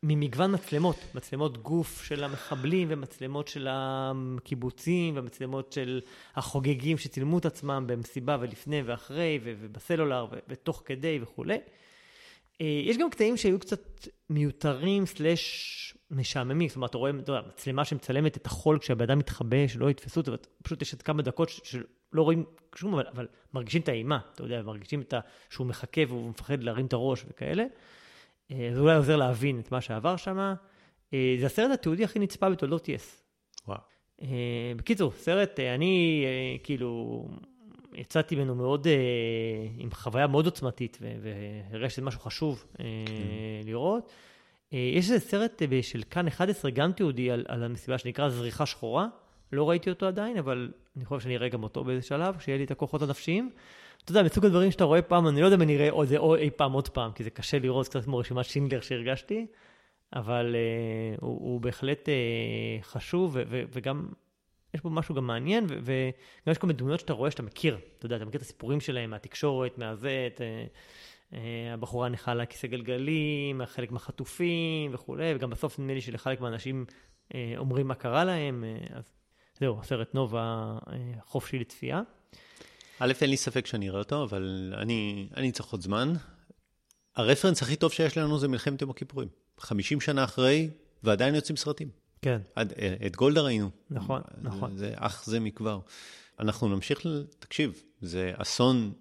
ממגוון מצלמות, מצלמות גוף של המחבלים ומצלמות של הקיבוצים ומצלמות של החוגגים שצילמו את עצמם במסיבה ולפני ואחרי ובסלולר ותוך כדי וכולי. אה, יש גם קטעים שהיו קצת מיותרים סלאש משעממים, זאת אומרת, אתה רואה, אתה יודע, מצלמה שמצלמת את החול כשהבן אדם מתחבא, שלא יתפסו אותו, פשוט יש את כמה דקות שלא רואים שום, אבל, אבל מרגישים את האימה, אתה יודע, מרגישים את ה... שהוא מחכה והוא מפחד להרים את הראש וכאלה. אה, זה אולי עוזר להבין את מה שעבר שם. אה, זה הסרט התיעודי הכי נצפה בתולדות יס. וואו. אה, בקיצור, סרט, אני כאילו יצאתי ממנו מאוד, עם חוויה מאוד עוצמתית, והרגשתי שזה משהו חשוב כן. לראות. יש איזה סרט של כאן 11, גם תיעודי, על, על המסיבה שנקרא זריחה שחורה. לא ראיתי אותו עדיין, אבל אני חושב שאני אראה גם אותו באיזה שלב, שיהיה לי את הכוחות הנפשיים. אתה יודע, מסוג הדברים שאתה רואה פעם, אני לא יודע אם אני אראה או זה או אי פעם עוד פעם, כי זה קשה לראות, קצת כמו רשימת שינדלר שהרגשתי, אבל uh, הוא, הוא בהחלט uh, חשוב, ו, ו, וגם יש בו משהו גם מעניין, ו, וגם יש כל מיני דמויות שאתה רואה שאתה מכיר. אתה יודע, אתה מכיר את הסיפורים שלהם מהתקשורת, מהזה, את... Uh, הבחורה נכה על הכיסא גלגלים, חלק מהחטופים וכולי, וגם בסוף נדמה לי שלחלק מהאנשים אומרים מה קרה להם, אז זהו, הסרט נובה חופשי לצפייה. א', אין לי ספק שאני אראה אותו, אבל אני, אני צריך עוד זמן. הרפרנס הכי טוב שיש לנו זה מלחמת יום הכיפורים. 50 שנה אחרי, ועדיין יוצאים סרטים. כן, עד, אה, את גולדה ראינו. נכון, נכון. זה אך זה מכבר. אנחנו נמשיך, ל- תקשיב, זה אסון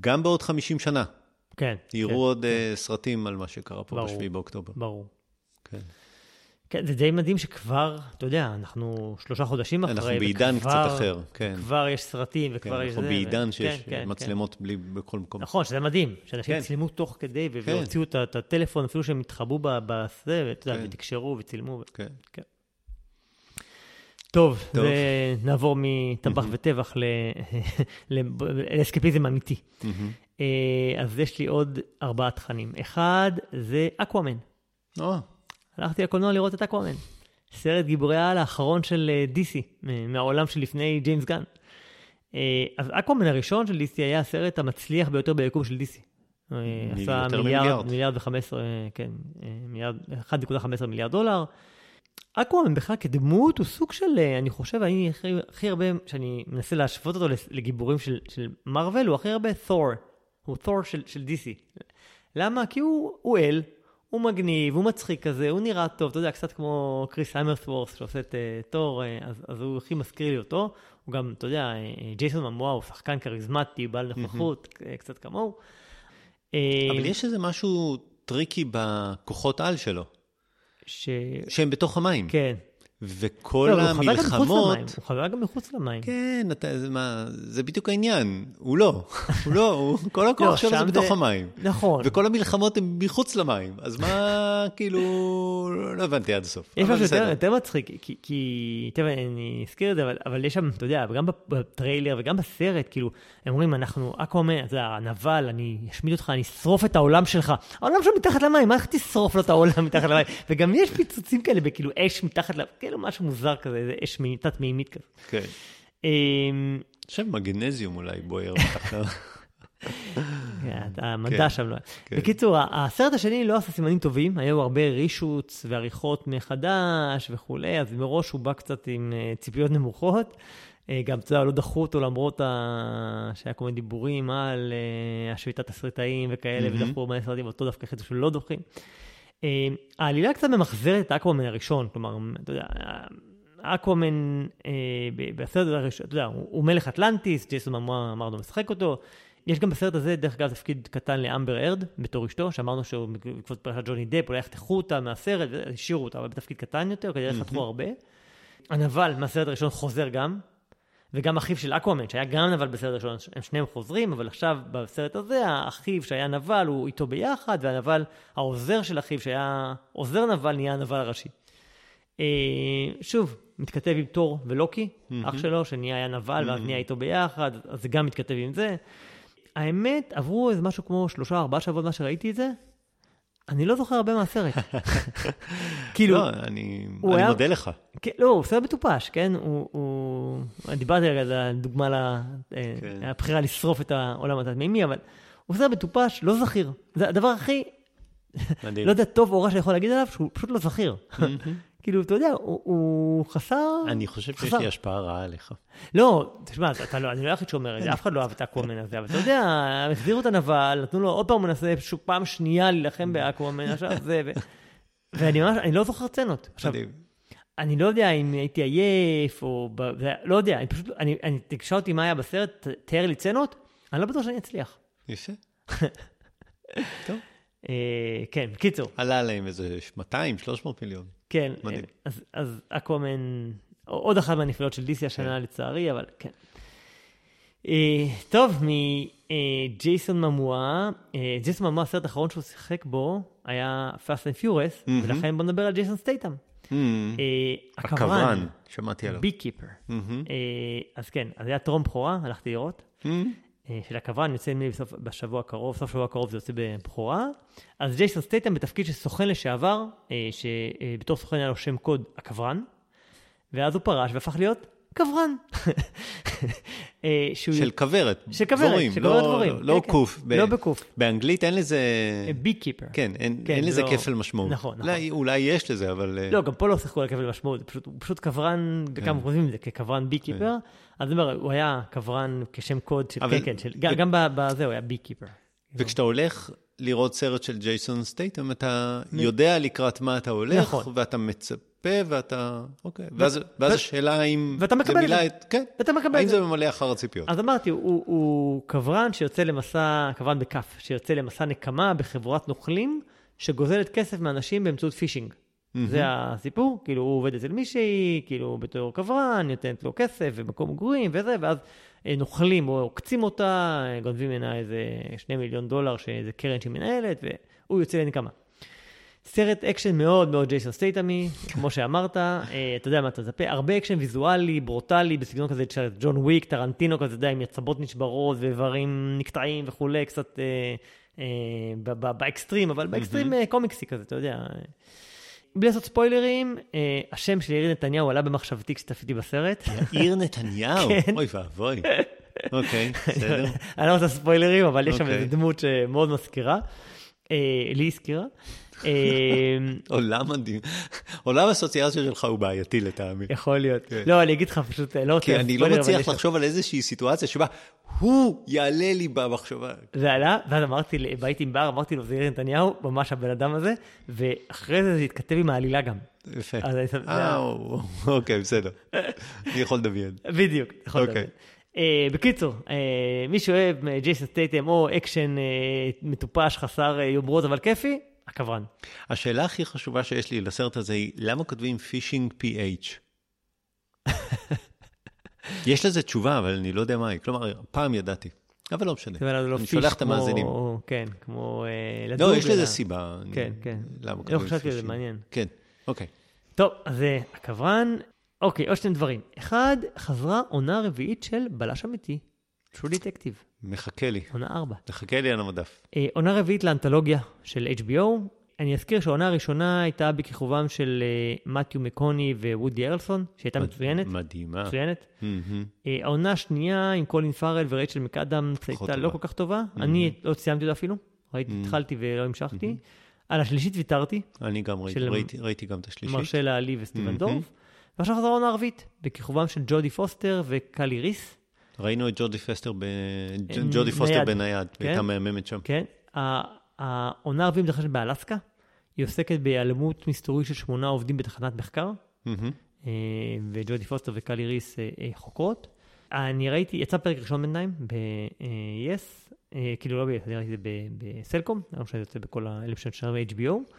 גם בעוד 50 שנה. כן. יראו כן, עוד אה, סרטים על מה שקרה פה ברור. ב-7 באוקטובר. ברור. כן. כן, זה די מדהים שכבר, אתה יודע, אנחנו שלושה חודשים אחרי, אנחנו בעידן וכבר- קצת אחר, כן. כבר יש סרטים כן, וכבר יש אנחנו זה. בעידן ו- שיש כן, כן, מצלמות בלי בכל כן. מקום. נכון, שזה מדהים, שאנשים כן. צילמו תוך כדי, כן. והוציאו את את הטלפון, אפילו שהם התחבאו בזה, ואתה יודע, כן. ותקשרו וצילמו. כן. טוב, טוב. ונעבור מטבח וטבח לאסקפיזם אמיתי. אה, אז יש לי עוד ארבעה תכנים. אחד, זה אקוואמן. הלכתי לקולנוע לראות את אקוואמן. סרט גיבורי העל האחרון של אה, DC, מ- מהעולם שלפני ג'יימס גן. אה, אז אקוואמן הראשון של DC היה הסרט המצליח ביותר ביקום של DC. אה, עשה מיליארד. מיליארד וחמש עשרה, כן, אה, מיליארד, 1.15 מיליארד דולר. אקוואמן בכלל כדמות הוא סוג של, אה, אני חושב, אני הכי, הכי הרבה, שאני מנסה להשוות אותו לגיבורים של, של מארוול, הוא הכי הרבה תור. הוא תור של, של DC. למה? כי הוא, הוא אל, הוא מגניב, הוא מצחיק כזה, הוא נראה טוב, אתה יודע, קצת כמו כריס המסוורת' שעושה את אה, תור, אה, אז, אז הוא הכי מזכיר לי אותו. הוא גם, אתה יודע, אה, ג'ייסון מומואה הוא שחקן כריזמטי, בעל נוכחות, קצת כמוהו. אה, אבל יש איזה משהו טריקי בכוחות על שלו, ש... שהם בתוך המים. כן. וכל לא, אבל הוא חווה גם מחוץ המלחמות... למים, הוא חזק גם מחוץ למים. כן, אתה, זה, מה, זה בדיוק העניין. הוא לא. הוא לא, הוא, כל הכוח לא, שלו זה בתוך זה- המים. נכון. וכל המלחמות הן מחוץ למים. אז מה, כאילו, לא הבנתי עד הסוף. יש משהו יותר. יותר מצחיק, כי, כי תכף אני אזכיר את זה, אבל, אבל יש שם, אתה יודע, גם בטריילר וגם בסרט, כאילו, הם אומרים, אנחנו אקוואמן, אתה יודע, הנבל, אני אשמיד אותך, אני אשרוף את העולם שלך. העולם שלו מתחת למים, מה איך תשרוף לו את העולם מתחת למים? וגם יש פיצוצים כאלה, בכאילו אש מתחת למים, כאילו משהו מוזר כזה, איזה אש מי- תת-מימית כזה. כן. אמ, אני חושב מגנזיום אולי בוער מתחת. כן, המדע שם לא היה. כן. בקיצור, הסרט השני לא עשה סימנים טובים, היו הרבה רישוץ ועריכות מחדש וכולי, אז מראש הוא בא קצת עם אה, ציפיות נמוכות. אה, גם, אתה יודע, לא דחו אותו למרות ה... שהיה כל מיני דיבורים על אה, השביתת תסריטאים וכאלה. ודחו הרבה סרטים, אותו דווקא החליטו שלא דוחים. אה, העלילה קצת ממחזרת את האקוואמן הראשון, כלומר, אתה יודע, אקוואמן אה, בסרט הראשון, אתה יודע, הוא, מלך אטלנטיס, ג'ייסון אמרנו משחק אותו. יש גם בסרט הזה, דרך אגב, תפקיד קטן לאמבר הרד, בתור אשתו, שאמרנו שהוא בעקבות פרשת ג'וני דפ, אולי יחתכו אותה מהסרט, והשאירו אותה, אבל בתפקיד קטן יותר, כי חתכו הרבה. הנבל מהסרט הראשון חוזר גם, וגם אחיו של אקוואמן, שהיה גם נבל בסרט הראשון, הם שניהם חוזרים, אבל עכשיו בסרט הזה, האחיו שהיה נבל הוא איתו ביחד, והנבל, העוזר של אחיו שהיה עוזר נבל, נהיה הנבל הראשי. אה, שוב, מתכתב עם תור ולוקי, אח שלו, שנהיה היה נבל, ואז נהיה איתו ביחד, אז זה גם מתכתב עם זה. האמת, עברו איזה משהו כמו שלושה, ארבעה שבועות מאז שראיתי את זה, אני לא זוכר הרבה מהסרט. כאילו, לא, אני אני היה- מודה לך. כן, לא, הוא סרט מטופש, כן? הוא, הוא... דיברתי רגע על הדוגמה כן. לבחירה לשרוף את העולם התת-מימי, אבל הוא סרט מטופש, לא זכיר. זה הדבר הכי, מדהים. לא יודע, טוב או רע שאני יכול להגיד עליו, שהוא פשוט לא זכיר. כאילו, אתה יודע, הוא, הוא חסר... אני חושב שיש חסר. לי השפעה רעה עליך. לא, תשמע, אתה, אתה לא, אני לא היחיד שאומר את זה, אף אחד לא אהב את האקוואמן הזה, אבל אתה יודע, הם החזירו את הנבל, נתנו לו עוד פעם, הוא מנסה שוב פעם שנייה להילחם באקוואמן, עכשיו זה, ו... ואני ממש, אני לא זוכר סצנות. עכשיו. אני לא יודע אם הייתי עייף, או... ב... לא יודע, אני פשוט, אני, אני תקשר אותי מה היה בסרט, תאר לי סצנות, אני לא בטוח שאני אצליח. יפה. טוב. אה, כן, בקיצור, עלה להם איזה 200, 300 מיליון. כן. מדהים. אה, אז, אז אקוואמן, עוד אחת מהנפילות של DC השנה לצערי, אבל כן. אה, טוב, מג'ייסון ממואה, אה, ג'ייסון ממואה, הסרט האחרון שהוא שיחק בו היה Fast and Furious, מהמם. ולכן בוא נדבר על ג'ייסון סטייטם. Hmm, אה, הכוורן, שמעתי עליו. בי קיפר. מהמם. אז כן, אז היה טרום בכורה, הלכתי לראות. אה, של הכוון, יוצא בסוף, בשבוע הקרוב, סוף שבוע הקרוב זה יוצא בבכורה. אז ג'ייסון סטייטם בתפקיד של סוכן לשעבר, אה, שבתור סוכן היה לו שם קוד הכוורן, ואז הוא פרש והפך להיות כוורן. אה, שהוא- של כוורת. של כוורת, דבורים, של לא- כוורת דבורים. לא כן, כן. קוף. ב- לא בקוף. באנגלית אין לזה... בי קיפר. כן, אין כן, אין לזה לא- כפל משמעות. נכון, נכון. אולי- אולי יש לזה, אבל... אה, לא, גם פה לא שיחקו על כפל משמעות, פשוט- הוא פשוט כוורן, גם חושבים את זה ככוורן בי קיפר. אז אני אומר, הוא היה כוורן כשם קוד של, אבל- כן, כן, של- גם- גם ב- בזה הוא היה בי קיפר. וכשאתה הולך לראות סרט של ג'ייסון סטייטם, אתה יודע לקראת מה אתה הולך, נכון. ואתה מצפה, ואתה... אוקיי. ואז, ואז ו- השאלה האם... ואתה מקבל זה את. מילא את... כן. ואתה מקבל האם את זה. זה ממלא אחר הציפיות? אז אמרתי, הוא, הוא קברן שיוצא למסע, קברן בכף, שיוצא למסע נקמה בחבורת נוכלים, שגוזלת כסף מאנשים באמצעות פישינג. זה הסיפור, כאילו הוא עובד אצל מישהי, כאילו בתור כוורן, נותנת לו כסף ומקום מגורים וזה, ואז נוכלים או עוקצים אותה, אה, גונבים ממנה איזה שני מיליון דולר שאיזה קרן שהיא מנהלת, והוא יוצא לנקמה. סרט אקשן מאוד מאוד ג'ייסון סטייטמי, כמו שאמרת, אה, אתה יודע מה אתה מצפה, הרבה אקשן ויזואלי, ברוטלי, בסגנון כזה של ג'ון וויק, טרנטינו כזה, אתה יודע, עם עצמות נשברות ואיברים נקטעים וכולי, קצת אה, אה, באקסטרים, אבל באקסטרים אה, קומיקסי כזה, אתה יודע. בלי לעשות ספוילרים, אה, השם של יאיר נתניהו עלה במחשבתי כשצפיתי בסרט. יאיר נתניהו? כן. אוי ואבוי. אוקיי, בסדר. אני לא רוצה ספוילרים, אבל יש שם אוקיי. איזו דמות שמאוד מזכירה. אה, לי הזכירה. אה, עולם מדהים. עולם האסוציאציה שלך הוא בעייתי לטעמי. יכול להיות. כן. לא, אני אגיד לך פשוט, לא רוצה כי אני לא מצליח לחשוב על איזושהי סיטואציה שבה הוא יעלה לי במחשבה. זה עלה, ואז אמרתי, הייתי עם בר, אמרתי לו, זה יאיר נתניהו, ממש הבן אדם הזה, ואחרי זה זה התכתב עם העלילה גם. יפה. אה, אוקיי, בסדר. אני יכול לדמיין. בדיוק, יכול אוקיי. לדעת. אה, בקיצור, אה, מי שאוהב אה, ג'ייסון סטייטם או אקשן אה, מטופש, חסר אה, יומרות אבל כיפי, הכוורן. השאלה הכי חשובה שיש לי לסרט הזה היא, למה כותבים פישינג PH? יש לזה תשובה, אבל אני לא יודע מה היא. כלומר, פעם ידעתי, אבל לא משנה. לא אני שולח את המאזינים. כן, כמו אה. לא, יש לזה סיבה. כן, כן. למה לא חשבתי על זה. מעניין. כן, אוקיי. טוב, אז אה, הקברן, אוקיי, עוד שני דברים. אחד, חזרה עונה רביעית של בלש אמיתי, True Detective, מחכה לי. עונה ארבע. מחכה לי על המדף. אה, עונה רביעית לאנתולוגיה של HBO. אני אזכיר שהעונה הראשונה הייתה בכיכובם של אה, מתיו מקוני ווודי ארלסון, שהייתה מצוינת. מדהימה. מצוינת. אה, העונה השנייה עם קולין פארל ורייצ'ל מקאדמס פחות הייתה טובה. לא כל כך טובה. אני לא סיימתי אותה אפילו. ראיתי, התחלתי ולא המשכתי. על השלישית ויתרתי, אני גם ראיתי, ראיתי, ראיתי גם את השלישית. מרשלה עלי וסטיבן. דורף. ועכשיו חזרה העונה הרביעית, בכיכובם של ג'ודי פוסטר וקלי ריס. ראינו את ג'ודי פוסטר, ב... ג'ודי פוסטר נייד. בנייד, כן. הייתה מהממת שם. כן. העונה הרביעית מתרחשת באלסקה. היא עוסקת בהיעלמות מסתורית של שמונה עובדים בתחנת מחקר. אה, וג'ודי פוסטר וקלי ריס אה, אה, חוקרות. אני ראיתי, יצא פרק ראשון בינתיים ב-yes, כאילו לא ב-yes, אני ראיתי את זה בסלקום, לא משנה, זה יוצא בכל האלף שנה ב-HBO.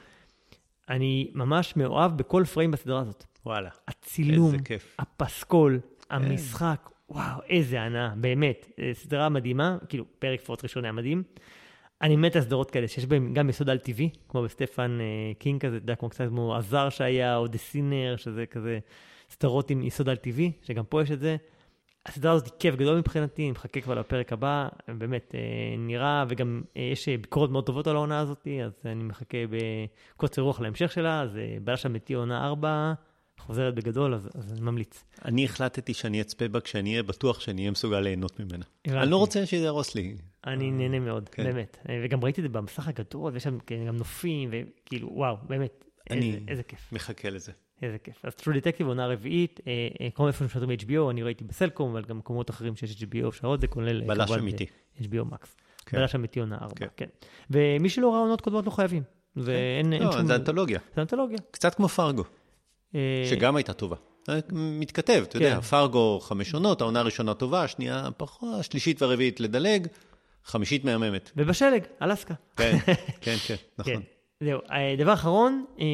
אני ממש מאוהב בכל פריים בסדרה הזאת. וואלה. הצילום, איזה כיף. הפסקול, המשחק, וואו, איזה הנאה, באמת. אה, סדרה מדהימה, כאילו, פרק פרוט ראשון היה מדהים. אני מת על סדרות כאלה, שיש בהן גם יסוד על טבעי, כמו בסטיבן אה, קינג כזה, אתה יודע, כמו קצת כמו הזר שהיה, או The Sinner, שזה כזה סדרות עם יסוד על טבעי, שגם פה יש את זה. הסדרה הזאת היא כיף גדול מבחינתי, אני מחכה כבר לפרק הבא, באמת אה, נראה, וגם יש ביקורות מאוד טובות על העונה הזאת, אז אני מחכה בקוצר רוח להמשך שלה, אז בלש אמיתי עונה 4, חוזרת בגדול, אז, אז אני ממליץ. אני החלטתי שאני אצפה בה כשאני אהיה בטוח שאני אהיה מסוגל ליהנות ממנה. הבנתי. אני לא רוצה שזה יהרוס לי. אני נהנה מאוד, כן. באמת. אה, וגם ראיתי את זה במסך הגדול, ויש שם כן, גם נופים, וכאילו, וואו, באמת, איזה, אני- איזה כיף, מחכה לזה. איזה כיף. אז True Detective עונה רביעית, אה, אה, כמו איפה שמשדרים ב-HBO, אני ראיתי בסלקום, אבל גם מקומות אחרים שיש HBO אפשרות, זה כולל... אה, בלש אמיתי. ב- HBO Max. כן. בלש אמיתי עונה ארבע, כן. כן. ומי שלא ראה עונות קודמות לא חייבים. ואין אין לא, שום... זה אנתולוגיה. זה אנתולוגיה. קצת כמו פרגו, אה, שגם הייתה טובה. אה, מתכתב, אתה יודע, כן. פרגו חמש עונות, העונה הראשונה טובה, השנייה פחות, השלישית והרביעית לדלג, חמישית מהממת. ובשלג, אלסקה. כן, כן, כן, נכון. כן. זהו. אה, דבר אחרון, אה,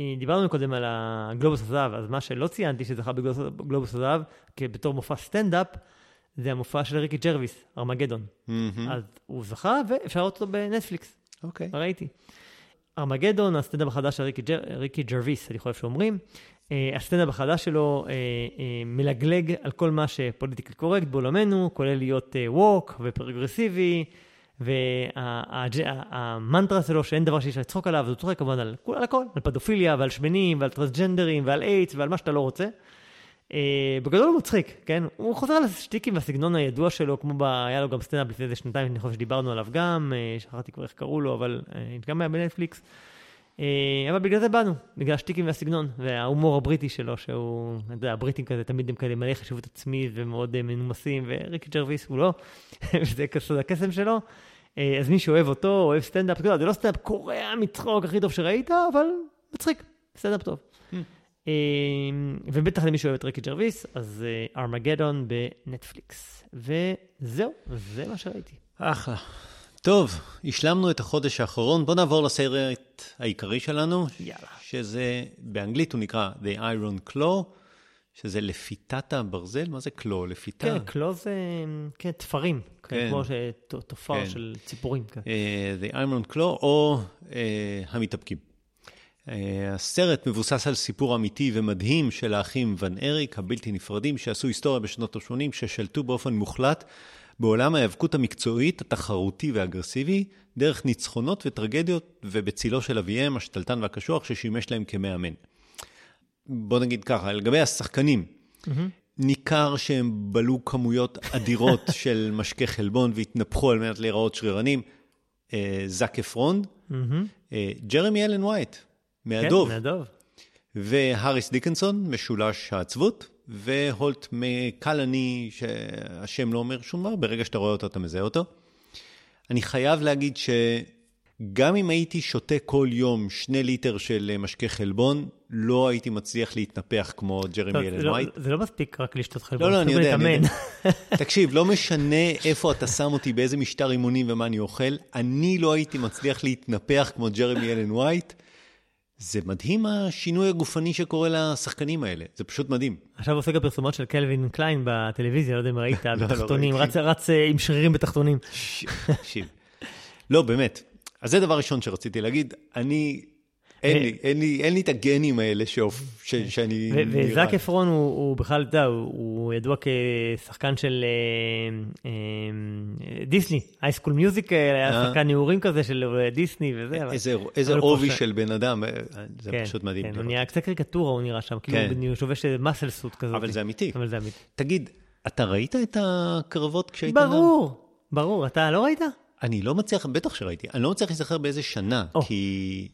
אה, דיברנו קודם על הגלובוס הזהב, אז מה שלא ציינתי שזכה בגלובוס הזהב, בתור מופע סטנדאפ, זה המופע של ריקי ג'רוויס, ארמגדון. מהמם. אז הוא זכה, ואפשר לראות אותו בנטפליקס, אוקיי. ראיתי. ארמגדון, הסטנדאפ החדש של ריקי, ג'ר, ריקי ג'רוויס, אני חושב שאומרים. אה, הסטנדאפ החדש שלו אה, אה, מלגלג על כל מה ש politically correct בעולמנו, כולל להיות woke ופרוגרסיבי, והמנטרה שלו שאין דבר שאי אפשר לצחוק עליו, אז הוא צוחק כמובן על, על הכל, על פדופיליה ועל שמנים ועל טרנסג'נדרים ועל איידס ועל מה שאתה לא רוצה. אה, בגדול הוא מצחיק, כן? הוא חוזר על השטיקים והסגנון הידוע שלו, כמו ב... היה לו גם סטנדאפ לפני איזה שנתיים, אני חושב שדיברנו עליו גם, אה, שכחתי כבר איך קראו לו, אבל אה, גם היה בנטפליקס. אה, אבל בגלל זה באנו, בגלל השטיקים והסגנון, וההומור הבריטי שלו, שהוא, אתה יודע, הבריטים כזה תמיד הם כאלה מלא חשיבות עצמית ומאוד אה, מנומסים, וריקי ג'רוויס הוא לא, וזה סוד הקסם שלו. אה, אז מי שאוהב אותו, אוהב סטנדאפ, זה לא סטנדאפ קורע מצחוק הכי טוב שראית, אבל מצחיק, סטנדאפ טוב. אה, ובטח למי שאוהב את ריקי ג'רוויס, אז אה, ארמגדון בנטפליקס. וזהו, זה מה שראיתי. אחלה. טוב, השלמנו את החודש האחרון. בוא נעבור לסרט העיקרי שלנו, יאללה. שזה באנגלית הוא נקרא The Iron Claw, שזה לפיתת הברזל. מה זה קלו? לפיתה? כן, קלו זה, כן, תפרים. כן. כמו ש- ת- תופר כן. של ציפורים. כן. אה, The Iron Claw או אה, המתאפקים. אה, הסרט מבוסס על סיפור אמיתי ומדהים של האחים ון אריק, הבלתי נפרדים, שעשו היסטוריה בשנות ה-80, ששלטו באופן מוחלט בעולם ההיאבקות המקצועית, התחרותי והאגרסיבי, דרך ניצחונות וטרגדיות, ובצילו של אביהם, השתלטן והקשוח, ששימש להם כמאמן. בוא נגיד ככה, לגבי השחקנים, ניכר שהם בלו כמויות אדירות של משקה חלבון והתנפחו על מנת להיראות שרירנים. אה, זאק אפרון, אה, ג'רמי אלן וייט, מהדוב, כן, מהדוב. והאריס דיקנסון, משולש העצבות, והולט מקאלני, שהשם לא אומר שום דבר, ברגע שאתה רואה אותו אתה מזהה אותו. אני חייב להגיד שגם אם הייתי שותה כל יום שני ליטר של משקה חלבון, לא הייתי מצליח להתנפח כמו ג'רמי אלן לא- וייט. זה לא מספיק רק לשתות חלבון. לא, לא, אני יודע, אני. יודע. תקשיב, לא משנה איפה אתה שם אותי, באיזה משטר אימונים ומה אני אוכל, אני לא הייתי מצליח להתנפח כמו ג'רמי אלן וייט. זה מדהים השינוי הגופני שקורה לשחקנים האלה, זה פשוט מדהים. עכשיו עושה גם פרסומות של קלווין קליין בטלוויזיה, לא יודע אם ראית, לא בתחתונים, ראיתי. רץ- אה, עם שרירים בתחתונים. לא, באמת. אז זה דבר ראשון שרציתי להגיד. אני, אין לי, אין לי, אין לי את הגנים האלה שאופ- ש- שאני ו- נראה. וזאק אפרון הוא, הוא בכלל, אתה יודע, הוא, הוא ידוע כשחקן של אה, אה, דיסני, אייסקול מיוזיק, היה אה. שחקן נעורים כזה של אה, דיסני וזה. אבל- איזה, איזה אבל עובי של בן אדם, אה, זה כן, פשוט מדהים. כן, הוא. נהיה קצת קריקטורה, הוא נראה שם, כאילו כן. הוא שובש מאסל סוט כזאת. אבל זה אמיתי. אבל זה אמיתי. תגיד, אתה ראית את הקרבות כשהיית נער? ברור, ברור, אתה לא ראית? אני לא מצליח, בטח שראיתי, אני לא מצליח להיזכר באיזה שנה, או. כי...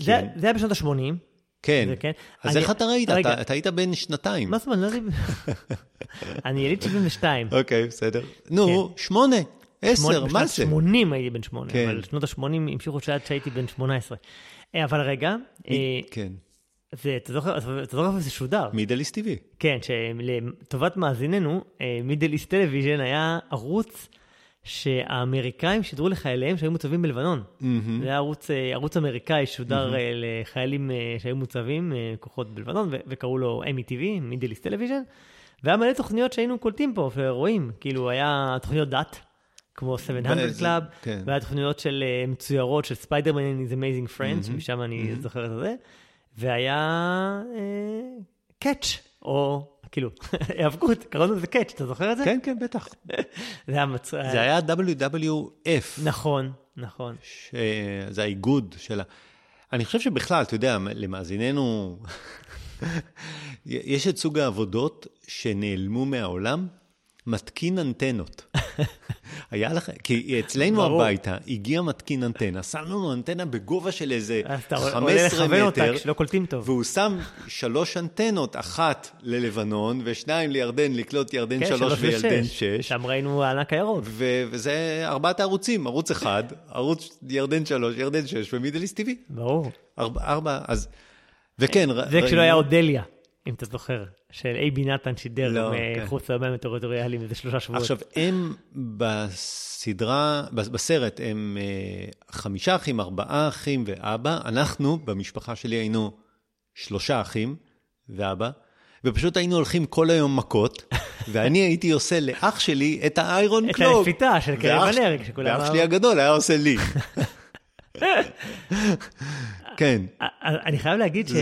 זה זה היה בשנות ה-80. כן. כן. אז אני- איך אתה ראית? רגע. אתה, היית בן שנתיים. מה זאת אומרת? לא. אני יליד 72. אוקיי, בסדר. נו, שמונה, עשר, מה בשנת זה? 80 הייתי בן שמונה, כן. אבל שנות ה-80 המשיכו שעד שהייתי בן 18. אה, אבל רגע, אה, כן. זה- אתה זוכר אתה זוכר שודר? מידליסט טבעי. כן, שלטובת מאזיננו, מידל איסט טלוויז'ן היה ערוץ שהאמריקאים שידרו לחייליהם שהיו מוצבים בלבנון. זה היה ערוץ, אה, ערוץ אמריקאי ששודר אה, לחיילים אה, שהיו מוצבים, כוחות בלבנון, ו- וקראו לו METV, Middle East Television. והיה מלא תוכניות שהיינו קולטים פה, ורואים, כאילו היה תוכניות דת, כמו 700 זה- Club, כן. והיה תוכניות של מצוירות של ספיידרמן and his amazing friends, משם אני זוכר את זה, והיה קאץ', או כאילו, היאבקות, קראנו לזה קאץ', אתה זוכר את זה? כן, כן, בטח. זה היה מצ... זה היה WWF, נכון, נכון. שזה האיגוד של ה... אני חושב שבכלל, אתה יודע, למאזיננו, יש את סוג העבודות שנעלמו מהעולם, מתקין אנטנות. היה לך, כי אצלנו ברור. הביתה הגיע מתקין אנטנה, שם לנו אנטנה בגובה של איזה אז אתה עולה 15 לכוון אותה מטר, כשלא קולטים טוב. והוא שם שלוש אנטנות, אחת ללבנון ושניים לירדן, לקלוט ירדן כן, שלוש וירדן ושש. שש. שם ראינו הענק הירוק. ו- וזה ארבעת הערוצים, ערוץ אחד, ערוץ ירדן שלוש, ירדן שש ומידליסט טבעי. ברור. ארבע, ארבע, אז... וכן, זה כשלא ראינו- היה אודליה, אם אתה זוכר, של אייבי נתן שידר לא, כן. מחוץ למים הטריטוריאליים איזה שלושה שבועות. עכשיו, הם בסדרה, בסרט, הם אה, חמישה אחים, ארבעה אחים ואבא. אנחנו, במשפחה שלי, היינו שלושה אחים ואבא, ופשוט היינו הולכים כל היום מכות, ואני הייתי עושה לאח שלי את האיירון את קלוב. הלפיתה של קרן ואח- ונרק, שכולם... ואח שלי הגדול היה עושה לי. כן, אני חייב להגיד ש-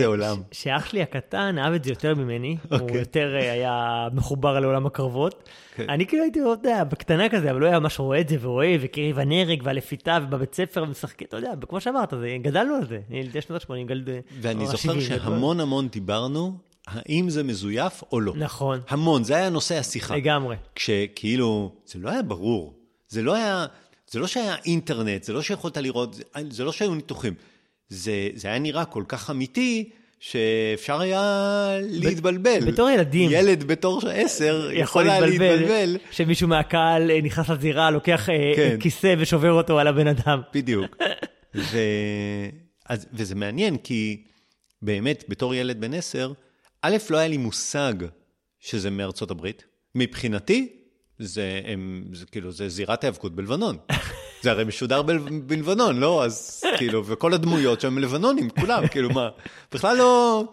שאח שלי הקטן אהב את זה יותר ממני, הוא אוקיי. יותר אה, היה מחובר לעולם הקרבות. כן. אני כאילו הייתי, אתה יודע, בקטנה כזה, אבל לא היה ממש רואה את זה ורואה, וקריב הנרק והלפיתה, ובבית ספר משחקים, אתה יודע, כמו שאמרת, זה- גדלנו על זה, ילדי שנות ה-80, גלד... ואני זוכר ה-70, שהמון המון דיברנו, האם זה מזויף או לא. נכון, המון, זה היה נושא השיחה. לגמרי. כשכאילו, זה לא היה ברור. זה לא היה, זה לא שהיה אינטרנט, זה לא שיכולת לראות, זה לא שהיו ניתוחים. זה, זה היה נראה כל כך אמיתי, שאפשר היה להתבלבל. בתור ילדים. ילד בתור עשר יכול היה להתבלבל. שמישהו מהקהל אה, נכנס לזירה, לוקח אה, כן. כיסא ושובר אותו על הבן אדם. בדיוק. ו... אז, וזה מעניין, כי באמת, בתור ילד בן עשר, א', לא היה לי מושג שזה מארצות הברית. מבחינתי, זה, הם, זה כאילו, זה זירת ההיאבקות בלבנון. זה הרי משודר בל, בלבנון, לא? אז כאילו, וכל הדמויות שם לבנונים, כולם, כאילו, מה, בכלל לא...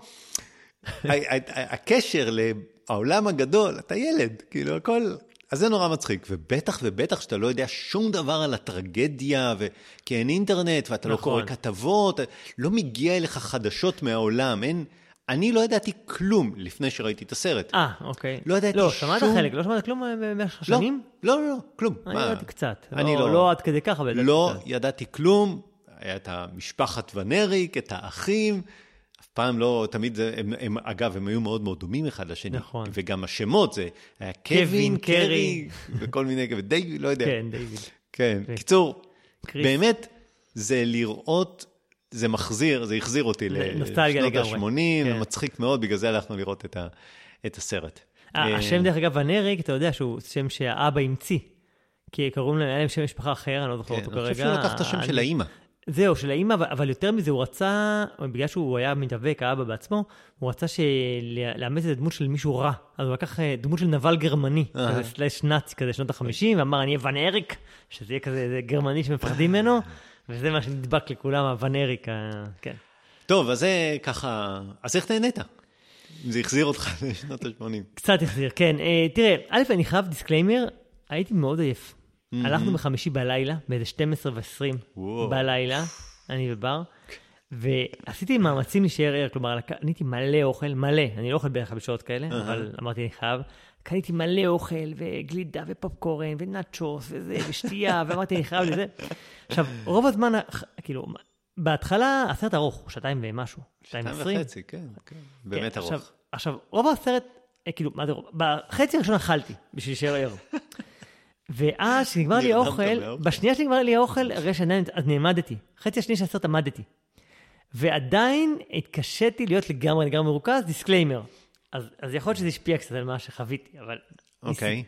הקשר לעולם הגדול, אתה ילד, כאילו, הכל... אז זה נורא מצחיק, ובטח ובטח שאתה לא יודע שום דבר על הטרגדיה, ו... כי אין אינטרנט, ואתה לא נכון. קורא כתבות, לא מגיע אליך חדשות מהעולם, אין... אני לא ידעתי כלום לפני שראיתי את הסרט. אה, אוקיי. לא ידעתי לא, שמעת שום- חלק, לא שמעת כלום אה, במשך לא, השנים? לא, לא, לא, כלום. אני מה? ידעתי קצת. אני לא- לא- לא עד כדי ככה, אבל ידעתי לא קצת. ידעתי כלום, היה את המשפחת ונריק, את האחים, אף פעם לא, תמיד זה, הם, הם, אגב, הם היו מאוד מאוד דומים אחד לשני. נכון. וגם השמות, זה היה קווין, קרי. וכל מיני, ודייוויד, לא יודע. כן, דיוויד. כן. קיצור. באמת, זה לראות, זה מחזיר, זה החזיר אותי לשנות לגמרי. ה-80, כן. מצחיק מאוד, בגלל זה הלכנו לראות את, ה, את הסרט. אה, אה, השם, דרך אגב, ונריק, אתה יודע שהוא שם שהאבא המציא. כי קראו להם, היה להם שם משפחה אחר, אני לא זוכר כן, אותו אני כרגע. חושב שהוא לקח את השם של אני- האימא. זהו, של האימא, אבל- יותר מזה, הוא רצה, בגלל שהוא היה מתאבק, האבא בעצמו, הוא רצה של- לאמץ את הדמות של מישהו רע. אז הוא לקח אה, דמות של נבל גרמני. כזה slash נאצי כזה, שנות ה-50, ואמר, אני אהיה ון אריק, שזה יהיה כזה גרמני שמפחדים ממנו, וזה מה שנדבק לכולם, הוון אריק, ה- כן. טוב, אז זה ככה, אז איך נהנית? זה החזיר אותך לשנות ה-80. קצת החזיר, כן. אה, תראה, א', אני חייב disclaimer, הייתי מאוד עייף. הלכנו בחמישי בלילה, באיזה 12 ו-20 וואו. בלילה, אני ובר, ועשיתי מאמצים להישאר ער, כלומר, קניתי מלא אוכל, מלא, אני לא אוכל בערך בשעות כאלה, אבל אמרתי, אני חייב. קניתי מלא אוכל, וגלידה, ופופקורן, ונאצ'וס, וזה, ושתייה, ואמרתי, אני חייב לזה. עכשיו, רוב הזמן, כאילו, בהתחלה, הסרט ארוך, שעתיים ומשהו, שתיים ועשרים. וחצי, כן, כן. באמת כן, ארוך. עכשיו, עכשיו, רוב הסרט, אה, כאילו, מה זה רוב? בחצי הראשון אכלתי, בשביל להישאר ער. ואז כשנגמר לי האוכל. בשנייה שנגמר לי האוכל, הרגע שעדיין, אז נעמדתי. חצי השני של הסרט עמדתי. ועדיין התקשיתי להיות לגמרי לגמרי מרוכז, disclaimer. אז, אז יכול להיות שזה השפיע קצת על מה שחוויתי, אבל... אוקיי.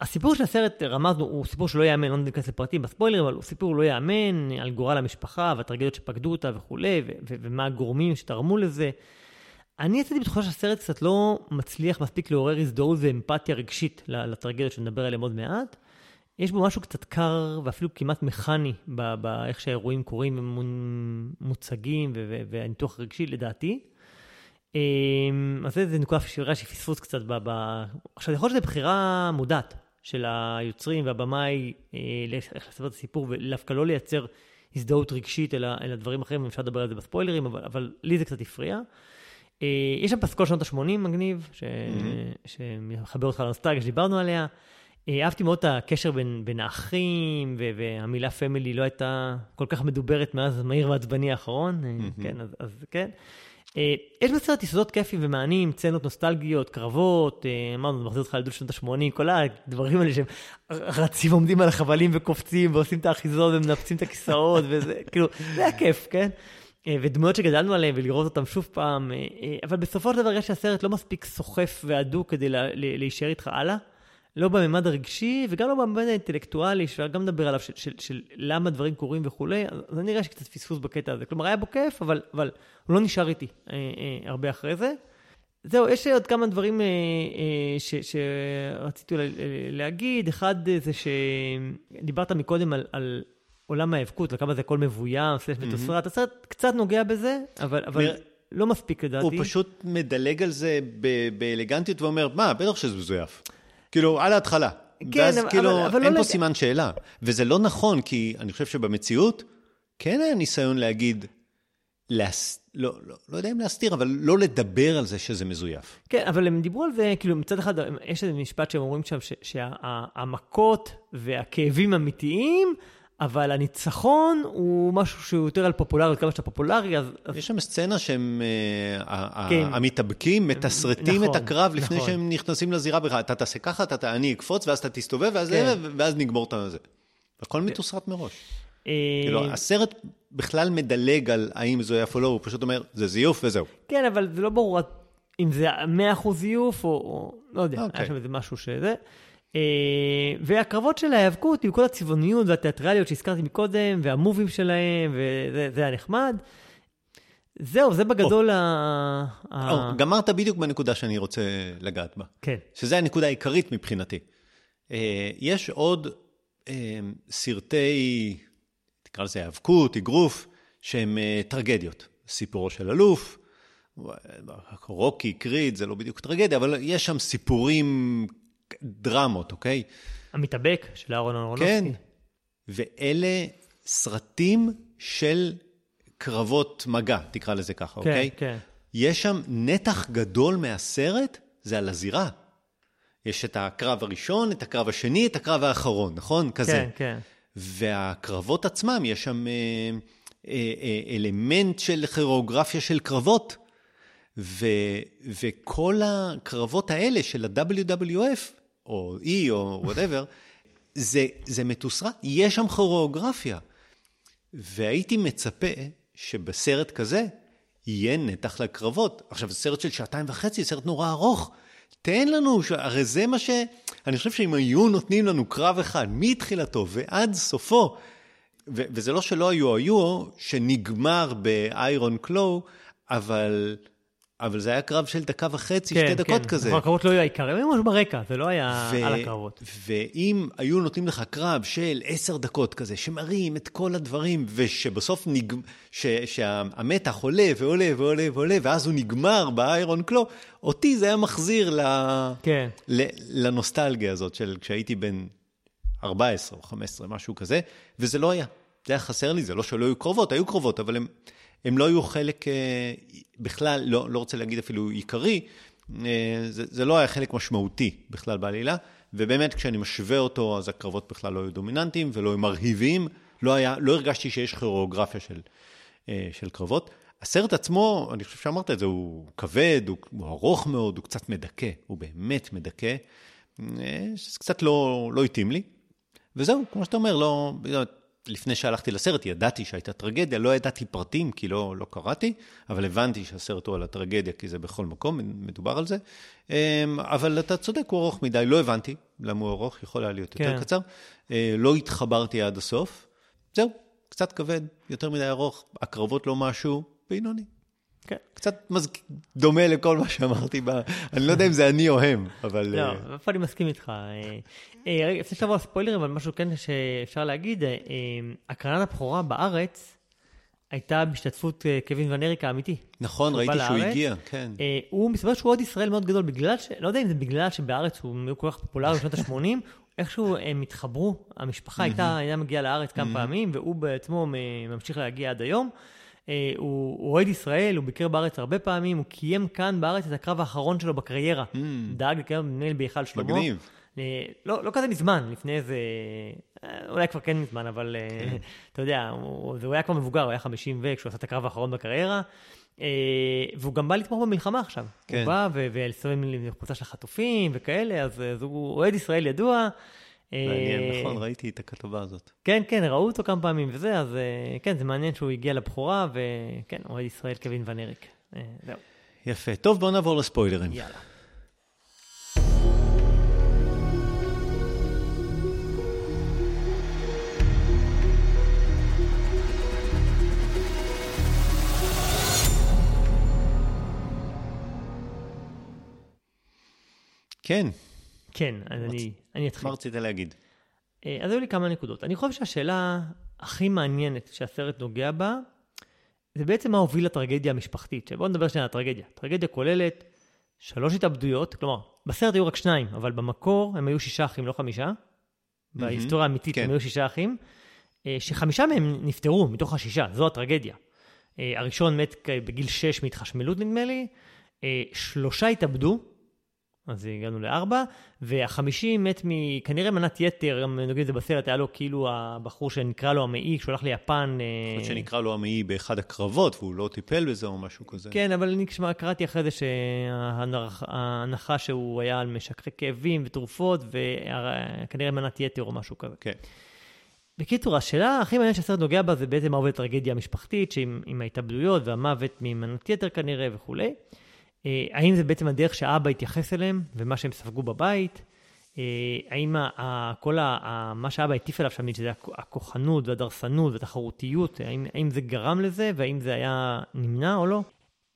הסיפור של הסרט, רמזנו, הוא סיפור שלא ייאמן, לא ניכנס לפרטים בספוילרים, אבל הוא סיפור לא ייאמן על גורל המשפחה והטרגדיות שפקדו אותה וכולי, ו- ו- ומה הגורמים שתרמו לזה. אני יצאתי בתחושה שהסרט קצת לא מצליח מספיק לעורר הזדהות ואמפתיה רגשית לטרגדיות שנדבר עליהן עוד מעט. יש בו משהו קצת קר ואפילו כמעט מכני באיך שהאירועים קורים ומוצגים ו- ו- והניתוח הרגשי לדעתי. אז זה, זה נקודה שירה שהיא פספוס קצת ב... ב... עכשיו, יכול להיות שזו בחירה מודעת של היוצרים והבמאי אה, איך לספר את הסיפור ודווקא לא לייצר הזדהות רגשית אלא, אלא דברים אחרים, אפשר לדבר על זה בספוילרים, אבל, אבל לי זה קצת הפריע. אה, יש שם פסקול שנות ה-80 מגניב, ש... שמחבר אותך לנוסטלגיה שדיברנו עליה. אה, אהבתי מאוד את הקשר בין, בין האחים, ו- והמילה פמילי לא הייתה כל כך מדוברת מאז המהיר והעצבני האחרון, אה, כן, אז, אז כן. אה, יש בסרט יסודות כיפים ומעניינים, סצנות נוסטלגיות, קרבות, אה, אמרנו, זה מחזיר אותך לדו שנות ה-80, כל הדברים האלה שהם רצים, עומדים על החבלים וקופצים ועושים את האחיזות ומנפצים את הכיסאות, וזה, כאילו, זה היה כיף, כן? אה, ודמויות שגדלנו עליהן ולראות אותן שוב פעם, אבל בסופו של דבר יש שהסרט לא מספיק סוחף והדוק כדי לה- להישאר איתך הלאה. לא בממד הרגשי וגם לא בממד האינטלקטואלי, שאפשר גם לדבר עליו, של, של, של למה דברים קורים וכולי, אז אני נראה שקצת פספוס בקטע הזה. כלומר, היה בו כיף, אבל, אבל הוא לא נשאר איתי אה, אה, הרבה אחרי זה. זהו, יש עוד כמה דברים אה, אה, ש, שרציתי אולי אה, להגיד. אחד אה, זה שדיברת מקודם על, על עולם ההיאבקות, וכמה זה הכל מבוים, סלש מתוסרט. הסרט קצת נוגע בזה, אבל, אבל לא מספיק לדעתי. הוא פשוט מדלג על זה באלגנטיות ואומר, מה, בטח שזה מזויף. כאילו, על ההתחלה. כן, ואז אבל- כאילו, אבל- אבל אין לא פה לג- סימן שאלה. וזה לא נכון, כי אני חושב שבמציאות, כן היה ניסיון להגיד, להס... לא, לא, לא יודע אם להסתיר, אבל לא לדבר על זה שזה מזויף. כן, אבל הם דיברו על זה, כאילו מצד אחד, יש איזה משפט שהם אומרים שם, שהמכות והכאבים אמיתיים, אבל הניצחון הוא משהו שהוא יותר על פופולריות, כמה שאתה פופולרי, אז... יש שם סצנה שהם, אה, כן. המתאבקים מתסרטים נכון, את הקרב לפני נכון. שהם נכנסים לזירה בכלל. אתה תעשה ככה, אתה, אני אקפוץ, ואז אתה תסתובב, ואז, כן. ואז נגמור את זה. הכל מתוסרט מראש. אה, כאילו, הסרט בכלל מדלג על האם זה יפה או לא, הוא פשוט אומר, זה זיוף וזהו. כן, אבל זה לא ברור אם זה 100% זיוף, או, או לא יודע, okay. היה אוקיי. שם איזה משהו שזה. אה, והקרבות של ההיאבקות עם כל הצבעוניות והתיאטרליות שהזכרתי מקודם, והמובים שלהם, וזה היה נחמד. זהו, זה בגדול oh. ה... Oh, גמרת בדיוק בנקודה שאני רוצה לגעת בה. כן. שזה הנקודה העיקרית מבחינתי. אה, יש עוד אה, סרטי, תקרא לזה היאבקות, אגרוף, שהם טרגדיות. סיפורו של אלוף, רוקי, קריד, זה לא בדיוק טרגדיה, אבל יש שם סיפורים, דרמות, אוקיי? המתאבק של אהרון אהרונובסקי. כן, ואלה סרטים של קרבות מגע, תקרא לזה ככה, כן, אוקיי? כן. יש שם נתח גדול מהסרט, זה על הזירה. יש את הקרב הראשון, את הקרב השני, את הקרב האחרון, נכון? כזה. כן, כן. והקרבות עצמם, יש שם אה, אה, אה, אלמנט של כירוגרפיה של קרבות. ו, וכל הקרבות האלה של ה-WWF, או E או whatever, זה, זה מתוסרט, יש שם כוריאוגרפיה. והייתי מצפה שבסרט כזה יהיה נתח לקרבות. עכשיו, זה סרט של שעתיים וחצי, סרט נורא ארוך. תן לנו, הרי זה מה ש... אני חושב שאם היו נותנים לנו קרב אחד מתחילתו ועד סופו, ו- וזה לא שלא היו, היו, שנגמר ב-Iron Claw, אבל... אבל זה היה קרב של דקה וחצי, כן, שתי דקות כן. כזה. נכון, הקרבות לא היו העיקר, היו ממש ברקע, זה לא היה ו- על הקרבות. ואם היו נותנים לך קרב של עשר דקות כזה, שמראים את כל הדברים, ושבסוף נג... ש... שהמתח עולה ועולה ועולה ועולה, ואז הוא נגמר באיירון קלו, אותי זה היה מחזיר ל... כן. ל... לנוסטלגיה הזאת של כשהייתי בן 14 או 15, משהו כזה, וזה לא היה. זה היה חסר לי, זה לא שלא היו קרובות, היו קרובות, אבל הם, הם לא היו חלק אה, בכלל, לא, לא רוצה להגיד אפילו עיקרי, אה, זה, זה לא היה חלק משמעותי בכלל בעלילה, ובאמת כשאני משווה אותו, אז הקרבות בכלל לא היו דומיננטיים ולא היו מרהיבים, לא, היה, לא הרגשתי שיש כירוגרפיה של, אה, של קרבות. הסרט עצמו, אני חושב שאמרת את זה, הוא כבד, הוא, הוא ארוך מאוד, הוא קצת מדכא, הוא באמת מדכא, שזה קצת לא, לא התאים לי. וזהו, כמו שאתה אומר, לא, לפני שהלכתי לסרט ידעתי שהייתה טרגדיה, לא ידעתי פרטים כי לא, לא קראתי, אבל הבנתי שהסרט הוא על הטרגדיה כי זה בכל מקום, מדובר על זה. אבל אתה צודק, הוא ארוך מדי, לא הבנתי למה הוא ארוך, יכול היה להיות יותר כן. קצר. לא התחברתי עד הסוף. זהו, קצת כבד, יותר מדי ארוך, הקרבות לא משהו, בינוני. כן. קצת מז... דומה לכל מה שאמרתי, ב... אני לא יודע אם זה אני או הם, אבל... לא, איפה אני מסכים איתך. אה, אה, רגע, לפני שנעבור לספוילרים, אבל משהו כן שאפשר להגיד, אה, הקרנת הבכורה בארץ הייתה בהשתתפות קווין ונריק האמיתי. נכון, ראיתי שהוא. הגיע, כן. הוא מסתבר שהוא עוד ישראל מאוד גדול, בגלל ש... לא יודע אם זה בגלל שבארץ הוא כל כך פופולרי בשנות ה-80, איכשהו הם התחברו, המשפחה הייתה, מגיעה לארץ כמה פעמים, והוא בעצמו ממשיך להגיע עד היום. אה, הוא אוהד ישראל, הוא ביקר בארץ הרבה פעמים, הוא קיים כאן בארץ את הקרב האחרון שלו בקריירה. דאג לקיים לי בהיכל שלמה. מגניב. אה, לא, לא כזה מזמן, לפני איזה... אה, אולי כבר כן מזמן, אבל כן. אתה יודע, הוא, הוא היה כבר מבוגר, הוא היה 50 ו... כשהוא עשה את הקרב האחרון בקריירה. והוא גם בא לתמוך במלחמה עכשיו. כן. הוא בא ו- ולסובב עם קבוצה של החטופים וכאלה, אז, אז הוא אוהד ישראל ידוע. אה, מעניין, נכון, ראיתי את הכתבה הזאת. כן, כן, ראו אותו כמה פעמים וזה, אז אה, כן, זה מעניין שהוא הגיע לבכורה, וכן, אוהד ישראל קווין ונריק. אה, זהו, יפה. טוב, בואו נעבור לספוילרים. יאללה. כן, כן, אז אני, אני אתחיל. מה רצית להגיד? אה, אז היו לי כמה נקודות. אני חושב שהשאלה הכי מעניינת שהסרט נוגע בה, זה בעצם מה הוביל לטרגדיה המשפחתית. בואו נדבר שנייה על הטרגדיה. טרגדיה כוללת שלוש התאבדויות, כלומר, בסרט היו רק שניים, אבל במקור הם היו שישה אחים, לא חמישה. בהיסטוריה האמיתית כן. הם היו שישה אחים, אה, שחמישה מהם נפטרו מתוך השישה, זו הטרגדיה. אה, הראשון מת בגיל שש מהתחשמלות, נדמה לי, שלושה התאבדו, אז הגענו לארבע, והחמישי מת מכנראה מנת יתר, גם נוגעים את זה בסרט, היה לו כאילו הבחור שנקרא לו המעי, כשהוא הלך ליפן. אה, שנקרא לו המעי באחד הקרבות, והוא לא טיפל בזה או משהו כזה. כן, אבל אני כשמה, קראתי אחרי זה שההנחה שהוא היה על משככי כאבים ותרופות, וכנראה מנת יתר או משהו כזה. כן. בקיצור, השאלה הכי מעניינת שהסרט נוגע בה זה בעצם מה עובד טרגדיה המשפחתית, שעם עם ההתאבדויות והמוות ממנת יתר כנראה וכולי. אה, האם זה בעצם הדרך שהאבא התייחס אליהם ומה שהם ספגו בבית? אה, האם כל מה שאבא הטיף אליו שם, שזה הכוחנות והדרסנות והתחרותיות, האם, האם זה גרם לזה והאם זה היה נמנע או לא?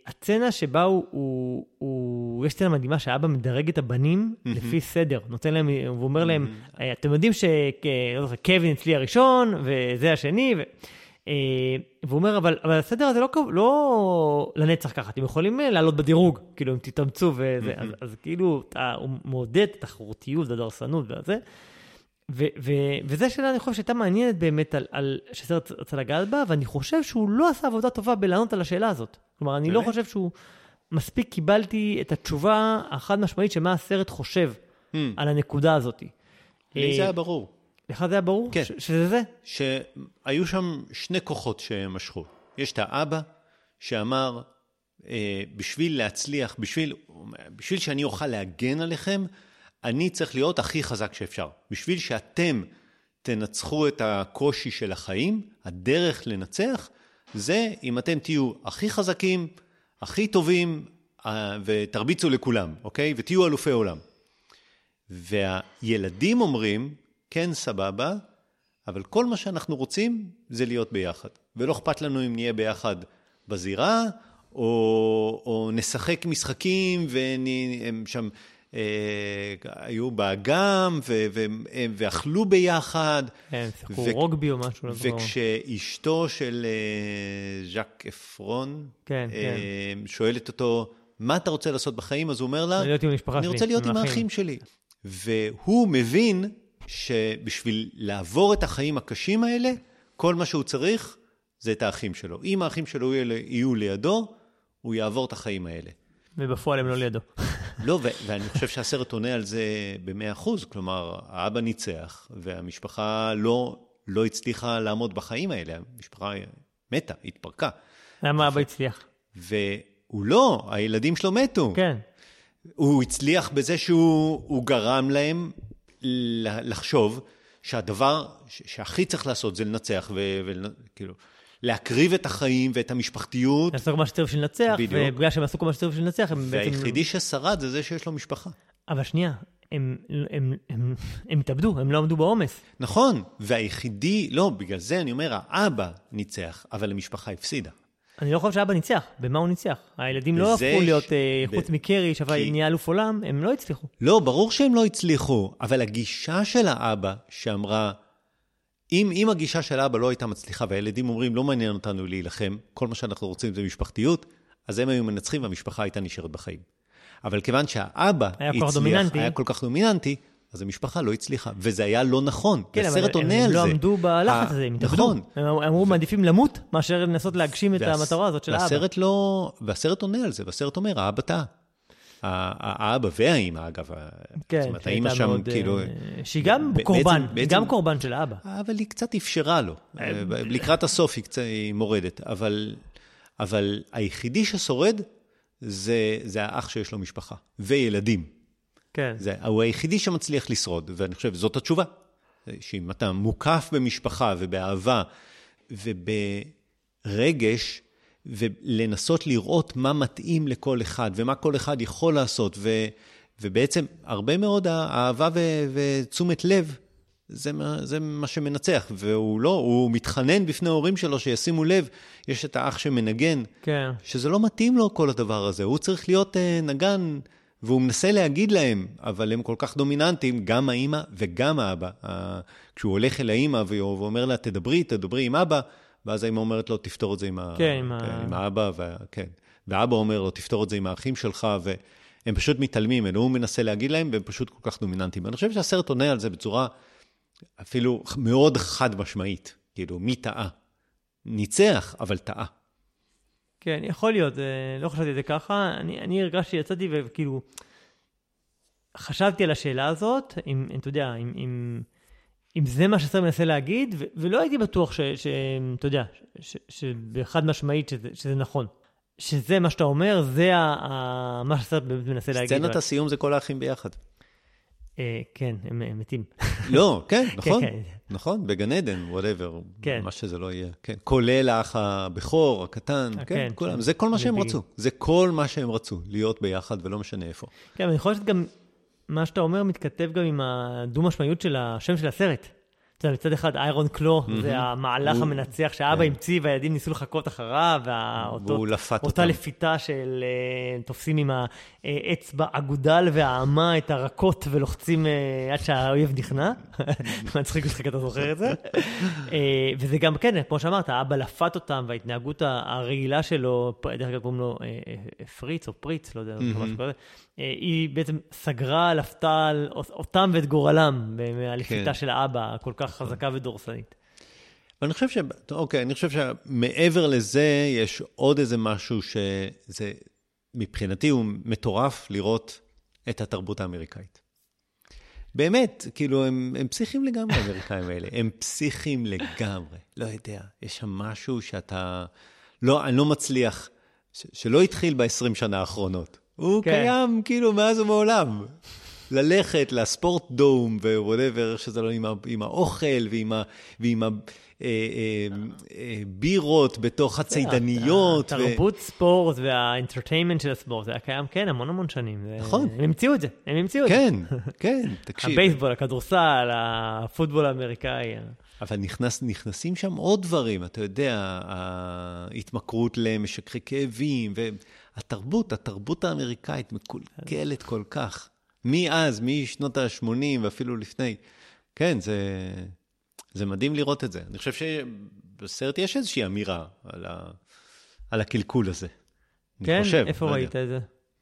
הצצנה שבה הוא, הוא, הוא, יש סצנה מדהימה שהאבא מדרג את הבנים mm-hmm. לפי סדר, נותן להם, הוא אומר להם, mm-hmm. אתם יודעים שקווין אצלי הראשון, וזה השני, ו... אה, והוא אומר, אבל, אבל הסדר הזה לא, לא לנצח ככה, אתם יכולים אה, לעלות בדירוג, כאילו, אם תתאמצו וזה. אז, אז כאילו, הוא מעודד את התחרותיות והדרסנות וזה. ו- ו- וזה שאלה, אני חושב, שהייתה מעניינת באמת על, על שסרט רצה לגעת בה, ואני חושב שהוא לא עשה עבודה טובה בלענות על השאלה הזאת. כלומר, אני לא חושב שהוא... מספיק קיבלתי את התשובה החד משמעית שמה הסרט חושב hmm. על הנקודה הזאת. לי זה היה ברור. לך זה היה ברור? כן. ש- שזה זה? שהיו שם שני כוחות שמשכו. יש את האבא שאמר, אה, בשביל להצליח, בשביל, בשביל שאני אוכל להגן עליכם, אני צריך להיות הכי חזק שאפשר. בשביל שאתם תנצחו את הקושי של החיים, הדרך לנצח זה אם אתם תהיו הכי חזקים, הכי טובים, אה, ותרביצו לכולם, אוקיי? ותהיו אלופי עולם. והילדים אומרים, כן, סבבה, אבל כל מה שאנחנו רוצים זה להיות ביחד. ולא אכפת לנו אם נהיה ביחד בזירה, או, או נשחק משחקים והם שם אה, היו באגם ואכלו ביחד. כן, שיחקו רוגבי או משהו. לא וכשאשתו של אה, ז'אק אפרון כן, אה, כן. שואלת אותו, מה אתה רוצה לעשות בחיים? אז הוא אומר לה, אני רוצה להיות עם האחים שלי. והוא מבין שבשביל לעבור את החיים הקשים האלה, כל מה שהוא צריך זה את האחים שלו. אם האחים שלו יהיו לידו, הוא יעבור את החיים האלה. ובפועל הם לא לידו. לא, ו- ואני חושב שהסרט עונה על זה במאה אחוז. כלומר, האבא ניצח, והמשפחה לא, לא הצליחה לעמוד בחיים האלה. המשפחה מתה, התפרקה. למה אבא הצליח? והוא לא, הילדים שלו מתו. כן. הוא הצליח בזה שהוא גרם להם לחשוב שהדבר שהכי צריך לעשות זה לנצח, וכאילו, להקריב את החיים ואת המשפחתיות. לעשות מה שצריך בשביל לנצח, ובגלל שהם עשו כל מה שצריך בשביל לנצח, הם בעצם... והיחידי ששרד זה זה שיש לו משפחה. אבל שנייה, הם, הם, הם, הם, הם התאבדו, הם לא עמדו בעומס. נכון, והיחידי, לא, בגלל זה אני אומר, האבא ניצח, אבל המשפחה הפסידה. אני לא חושב שאבא ניצח, במה הוא ניצח? הילדים לא הפכו להיות, ש... אה, חוץ ב... מקרי, שווה כי... נהיה אלוף עולם, הם לא הצליחו. לא, ברור שהם לא הצליחו, אבל הגישה של האבא שאמרה, אם, אם הגישה של האבא לא הייתה מצליחה והילדים אומרים, לא מעניין אותנו להילחם, כל מה שאנחנו רוצים זה משפחתיות, אז הם היו מנצחים והמשפחה הייתה נשארת בחיים. אבל כיוון שהאבא היה הצליח, דומיננטי. היה כל כך דומיננטי, אז המשפחה לא הצליחה, וזה היה לא נכון. כן, הסרט עונה על זה. הם לא עמדו בלחץ הזה, הם התאבדו. נכון. הם אמרו, מעדיפים למות מאשר לנסות להגשים את המטרה הזאת של האבא. והסרט לא... והסרט עונה על זה, והסרט אומר, האבא טעה. האבא והאימא, אגב. כן, זאת אומרת, האימא שם, מאוד, כאילו... שהיא גם קורבן, היא גם קורבן של האבא. אבל היא קצת אפשרה לו. לקראת הסוף היא קצת מורדת. אבל, אבל היחידי ששורד זה, זה האח שיש לו משפחה, וילדים. כן. זה, הוא היחידי שמצליח לשרוד, ואני חושב, זאת התשובה. שאם אתה מוקף במשפחה ובאהבה וברגש, ולנסות לראות מה מתאים לכל אחד ומה כל אחד יכול לעשות, ו, ובעצם הרבה מאוד אהבה ו, ותשומת לב, זה מה, זה מה שמנצח. והוא לא, הוא מתחנן בפני ההורים שלו שישימו לב, יש את האח שמנגן, כן. שזה לא מתאים לו כל הדבר הזה, הוא צריך להיות uh, נגן. והוא מנסה להגיד להם, אבל הם כל כך דומיננטיים, גם האימא וגם האבא. כשהוא הולך אל האימא ואומר לה, תדברי, תדברי עם אבא, ואז האמא אומרת לו, תפתור את זה עם, כן, ה... כן, עם האבא, ו... כן. ואבא אומר לו, תפתור את זה עם האחים שלך, והם פשוט מתעלמים ממנו, הוא מנסה להגיד להם, והם פשוט כל כך דומיננטיים. אני חושב שהסרט עונה על זה בצורה אפילו מאוד חד משמעית, כאילו, מי טעה? ניצח, אבל טעה. כן, יכול להיות, לא חשבתי על זה ככה. אני, אני הרגשתי, יצאתי וכאילו, חשבתי על השאלה הזאת, אם, אתה יודע, אם, אם, אם זה מה שהסרט מנסה להגיד, ו- ולא הייתי בטוח שאתה יודע, שבחד משמעית שזה, שזה נכון. שזה מה שאתה אומר, זה ה- ה- מה באמת מנסה להגיד. סצנת הסיום זה כל האחים ביחד. אה, כן, הם מתים. לא, כן, נכון, כן. נכון, בגן עדן, וואטאבר, כן. מה שזה לא יהיה. כן, כולל האח הבכור, הקטן, אה, כן, כן, כולם, כן. זה כל מה שהם. רצו. זה כל מה שהם רצו, להיות ביחד ולא משנה איפה. כן, אבל אני חושב שגם מה שאתה אומר מתכתב גם עם הדו-משמעיות של השם של הסרט. אתה יודע, מצד אחד איירון קלו, זה המהלך המנצח כן. המציא והילדים ניסו לחכות אחריו, והוא לפת אותה אותם. לפיתה של אה, תופסים עם האצבע אגודל והאמה את הרכות ולוחצים אה, עד שהאויב נכנע. מצחיק אותך כי אתה זוכר את זה. אה, וזה גם, כן, כמו שאמרת, האבא לפת אותם וההתנהגות הרעילה שלו, דרך אגב קוראים לו פריץ או פריץ, לא יודע, כזה, אה, היא בעצם סגרה, לפתה על אותם ואת גורלם מהלפיתה כן. של האבא הכל כך חזקה ודורסנית. אבל אני חושב ש... אוקיי, אני חושב שמעבר לזה, יש עוד איזה משהו שזה, מבחינתי הוא מטורף לראות את התרבות האמריקאית. באמת, כאילו, הם, הם פסיכים לגמרי, האמריקאים האלה. הם פסיכים לגמרי. לא יודע, יש שם משהו שאתה... לא, אני לא מצליח, ש, שלא התחיל ב-20 שנה האחרונות. הוא כן. קיים כאילו מאז ומעולם. ללכת לספורט דום ו-whatever, איך שזה לא, עם, ה, עם האוכל ועם, ה, ועם ה, בירות בתוך הצידניות. התרבות ספורט וה-entertainment של הספורט, זה היה קיים, כן, המון המון שנים. נכון. הם המציאו את זה, הם המציאו את זה. כן, כן, תקשיב. הבייסבול, הכדורסל, הפוטבול האמריקאי. אבל נכנס, נכנסים שם עוד דברים, אתה יודע, ההתמכרות למשככי כאבים, והתרבות, התרבות האמריקאית מקולקלת כל כך. מאז, משנות ה-80 ואפילו לפני. כן, זה, זה מדהים לראות את זה. אני חושב שבסרט יש איזושהי אמירה על, ה, על הקלקול הזה. אני כן, חושב, איפה לא. ראית את זה?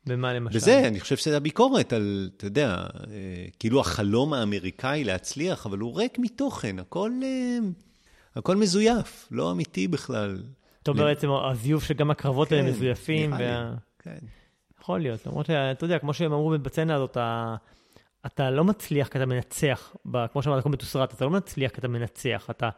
במה למשל? וזה, אני חושב שזה הביקורת על, אתה יודע, אה, כאילו החלום האמריקאי להצליח, אבל הוא ריק מתוכן, הכל, אה, הכל מזויף, לא אמיתי בכלל. אתה אומר בעצם הזיוף שגם הקרבות האלה כן, מזויפים. נראה לי, כן. יכול להיות, למרות שאתה יודע, כמו שהם אמרו בצצנה הזאת, אתה, אתה לא מצליח כי אתה מנצח, ב, כמו שאמרת, כמו בתוסרט, אתה לא מצליח כי אתה מנצח, אתה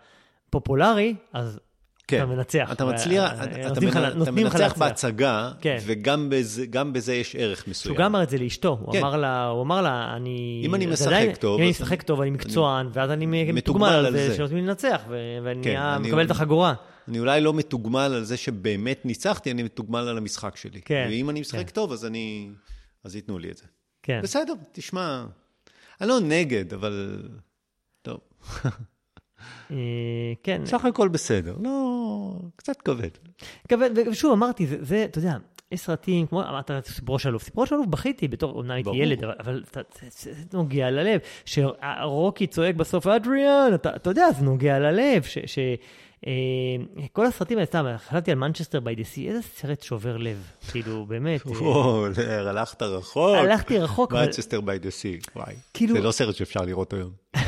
פופולרי, אז כן. אתה מנצח. אתה מצליח, אה, אתה, לך- מנ- אתה לך מנצח להצליח. בהצגה, כן. וגם בזה, בזה יש ערך מסוים. שהוא גם אמר את זה לאשתו, הוא כן. אמר לה, הוא אמר לה, אני... אם אני משחק עדיין- טוב, אם אני משחק טוב, אני מקצוען, ואז אני מתוגמל על זה. שנותנים לי לנצח, ו- ואני כן, אני- מקבל את החגורה. אני אולי לא מתוגמל על זה שבאמת ניצחתי, אני מתוגמל על המשחק שלי. כן, ואם אני משחק כן. טוב, אז אני... אז ייתנו לי את זה. כן. בסדר, תשמע, אני לא נגד, אבל... טוב. אה, כן. סך הכל בסדר, לא... קצת כבד. כבד, ושוב, אמרתי, זה, זה, אתה יודע, יש סרטים, כמו אמרת, סיפורו של אלוף. סיפורו של אלוף בכיתי בתור, אומנם הייתי. ילד, אבל, זה, נוגע ללב. שרוקי צועק בסוף, אדריאן, אתה, אתה יודע, זה נוגע ללב. ש, ש, אה, כל הסרטים האלה, סתם, חשבתי על Manchester by the Sea, איזה סרט שובר לב. כאילו, באמת. אה, וואו, הלכת רחוק. הלכתי רחוק, אבל... Manchester by the Sea, וואי. כאילו- זה לא סרט שאפשר לראות היום.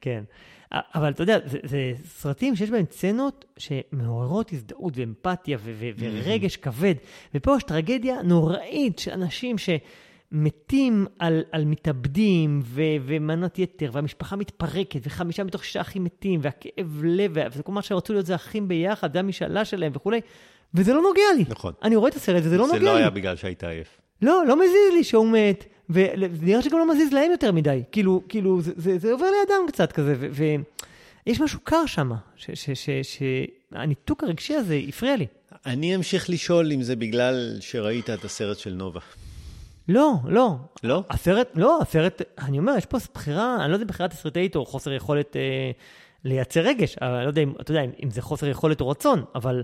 כן. אבל אתה יודע, זה, זה סרטים שיש בהם סצנות שמעוררות הזדהות ואמפתיה ו- ו- ורגש כבד. ופה יש טרגדיה נוראית של אנשים שמתים על, על מתאבדים ו- ומנות יתר, והמשפחה מתפרקת, וחמישה מתוך שישה אחים מתים, והכאב לב, וכל מה שרצו להיות זה אחים ביחד, זה המשאלה שלהם וכולי. וזה לא נוגע לי. נכון. אני רואה את הסרט וזה לא זה נוגע לא לי. היה בגלל שהיית עייף. לא, לא מזיז לי שהוא מת, ונראה שגם לא מזיז להם יותר מדי. כאילו, כאילו, זה, זה, זה עובר לידם קצת כזה, ויש משהו קר שם, שהניתוק הרגשי הזה הפריע לי. אני אמשיך לשאול אם זה בגלל שראית את הסרט של נובה. לא, לא. לא? הסרט, לא, הסרט, אני אומר, יש פה בחירה, אני לא יודע אם בחירה תסריטאית או חוסר יכולת אה, לייצר רגש, אבל אני לא יודע אם, אתה יודע, אם, אם זה חוסר יכולת או רצון, אבל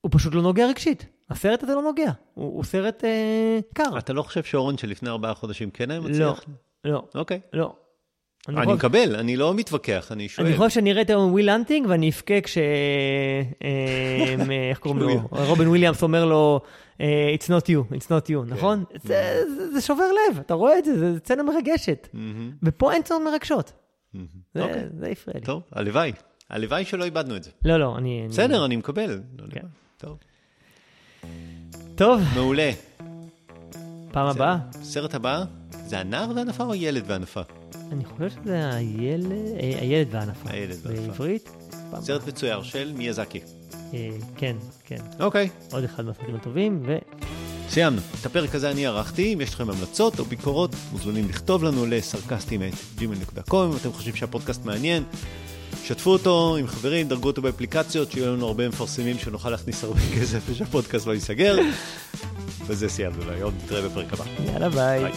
הוא פשוט לא נוגע רגשית. הסרט הזה לא נוגע, הוא, הוא סרט אה, קר. אתה לא חושב שאורן שלפני ארבעה חודשים כן היה לא, מצליח? לא, אוקיי. לא. אני חושב- מקבל, אני לא מתווכח, אני שואל. אני חושב שאני אראה את היום וויל הנטינג ואני אבכה כש... אה, איך קוראים לו? רובין וויליאמס אומר לו, אה, It's not you, it's not you, נכון? זה- זה- זה שובר לב, אתה רואה את זה, זה סצנה מרגשת. מהמם, ופה אין סצנות מרגשות. מהמם. זה- אוקיי, זה הפריע לי. טוב, הלוואי. הלוואי שלא איבדנו את זה. לא, לא, אני... אני- בסדר, אני מקבל. לא כן. טוב. טוב, מעולה. פעם הבאה. סרט הבא, זה הנער והנפה או ילד והנפה? אני חושב שזה הילד, אה, הילד והנפה. הילד והנפה. בעברית. סרט מצויר של מיאזקי. אה, כן, כן. אוקיי. עוד אחד מהסרטים הטובים, ו... סיימנו. את הפרק הזה אני ערכתי, אם יש לכם המלצות או ביקורות, מוזמנים לכתוב לנו לסרקסטים את gmail.com, אם אתם חושבים שהפודקאסט מעניין. שתפו אותו עם חברים, דרגו אותו באפליקציות, שיהיו לנו הרבה מפרסמים שנוכל להכניס הרבה כסף ושהפודקאסט לא ייסגר. וזה סיימנו להיום, נתראה בפרק הבא. יאללה ביי. ביי.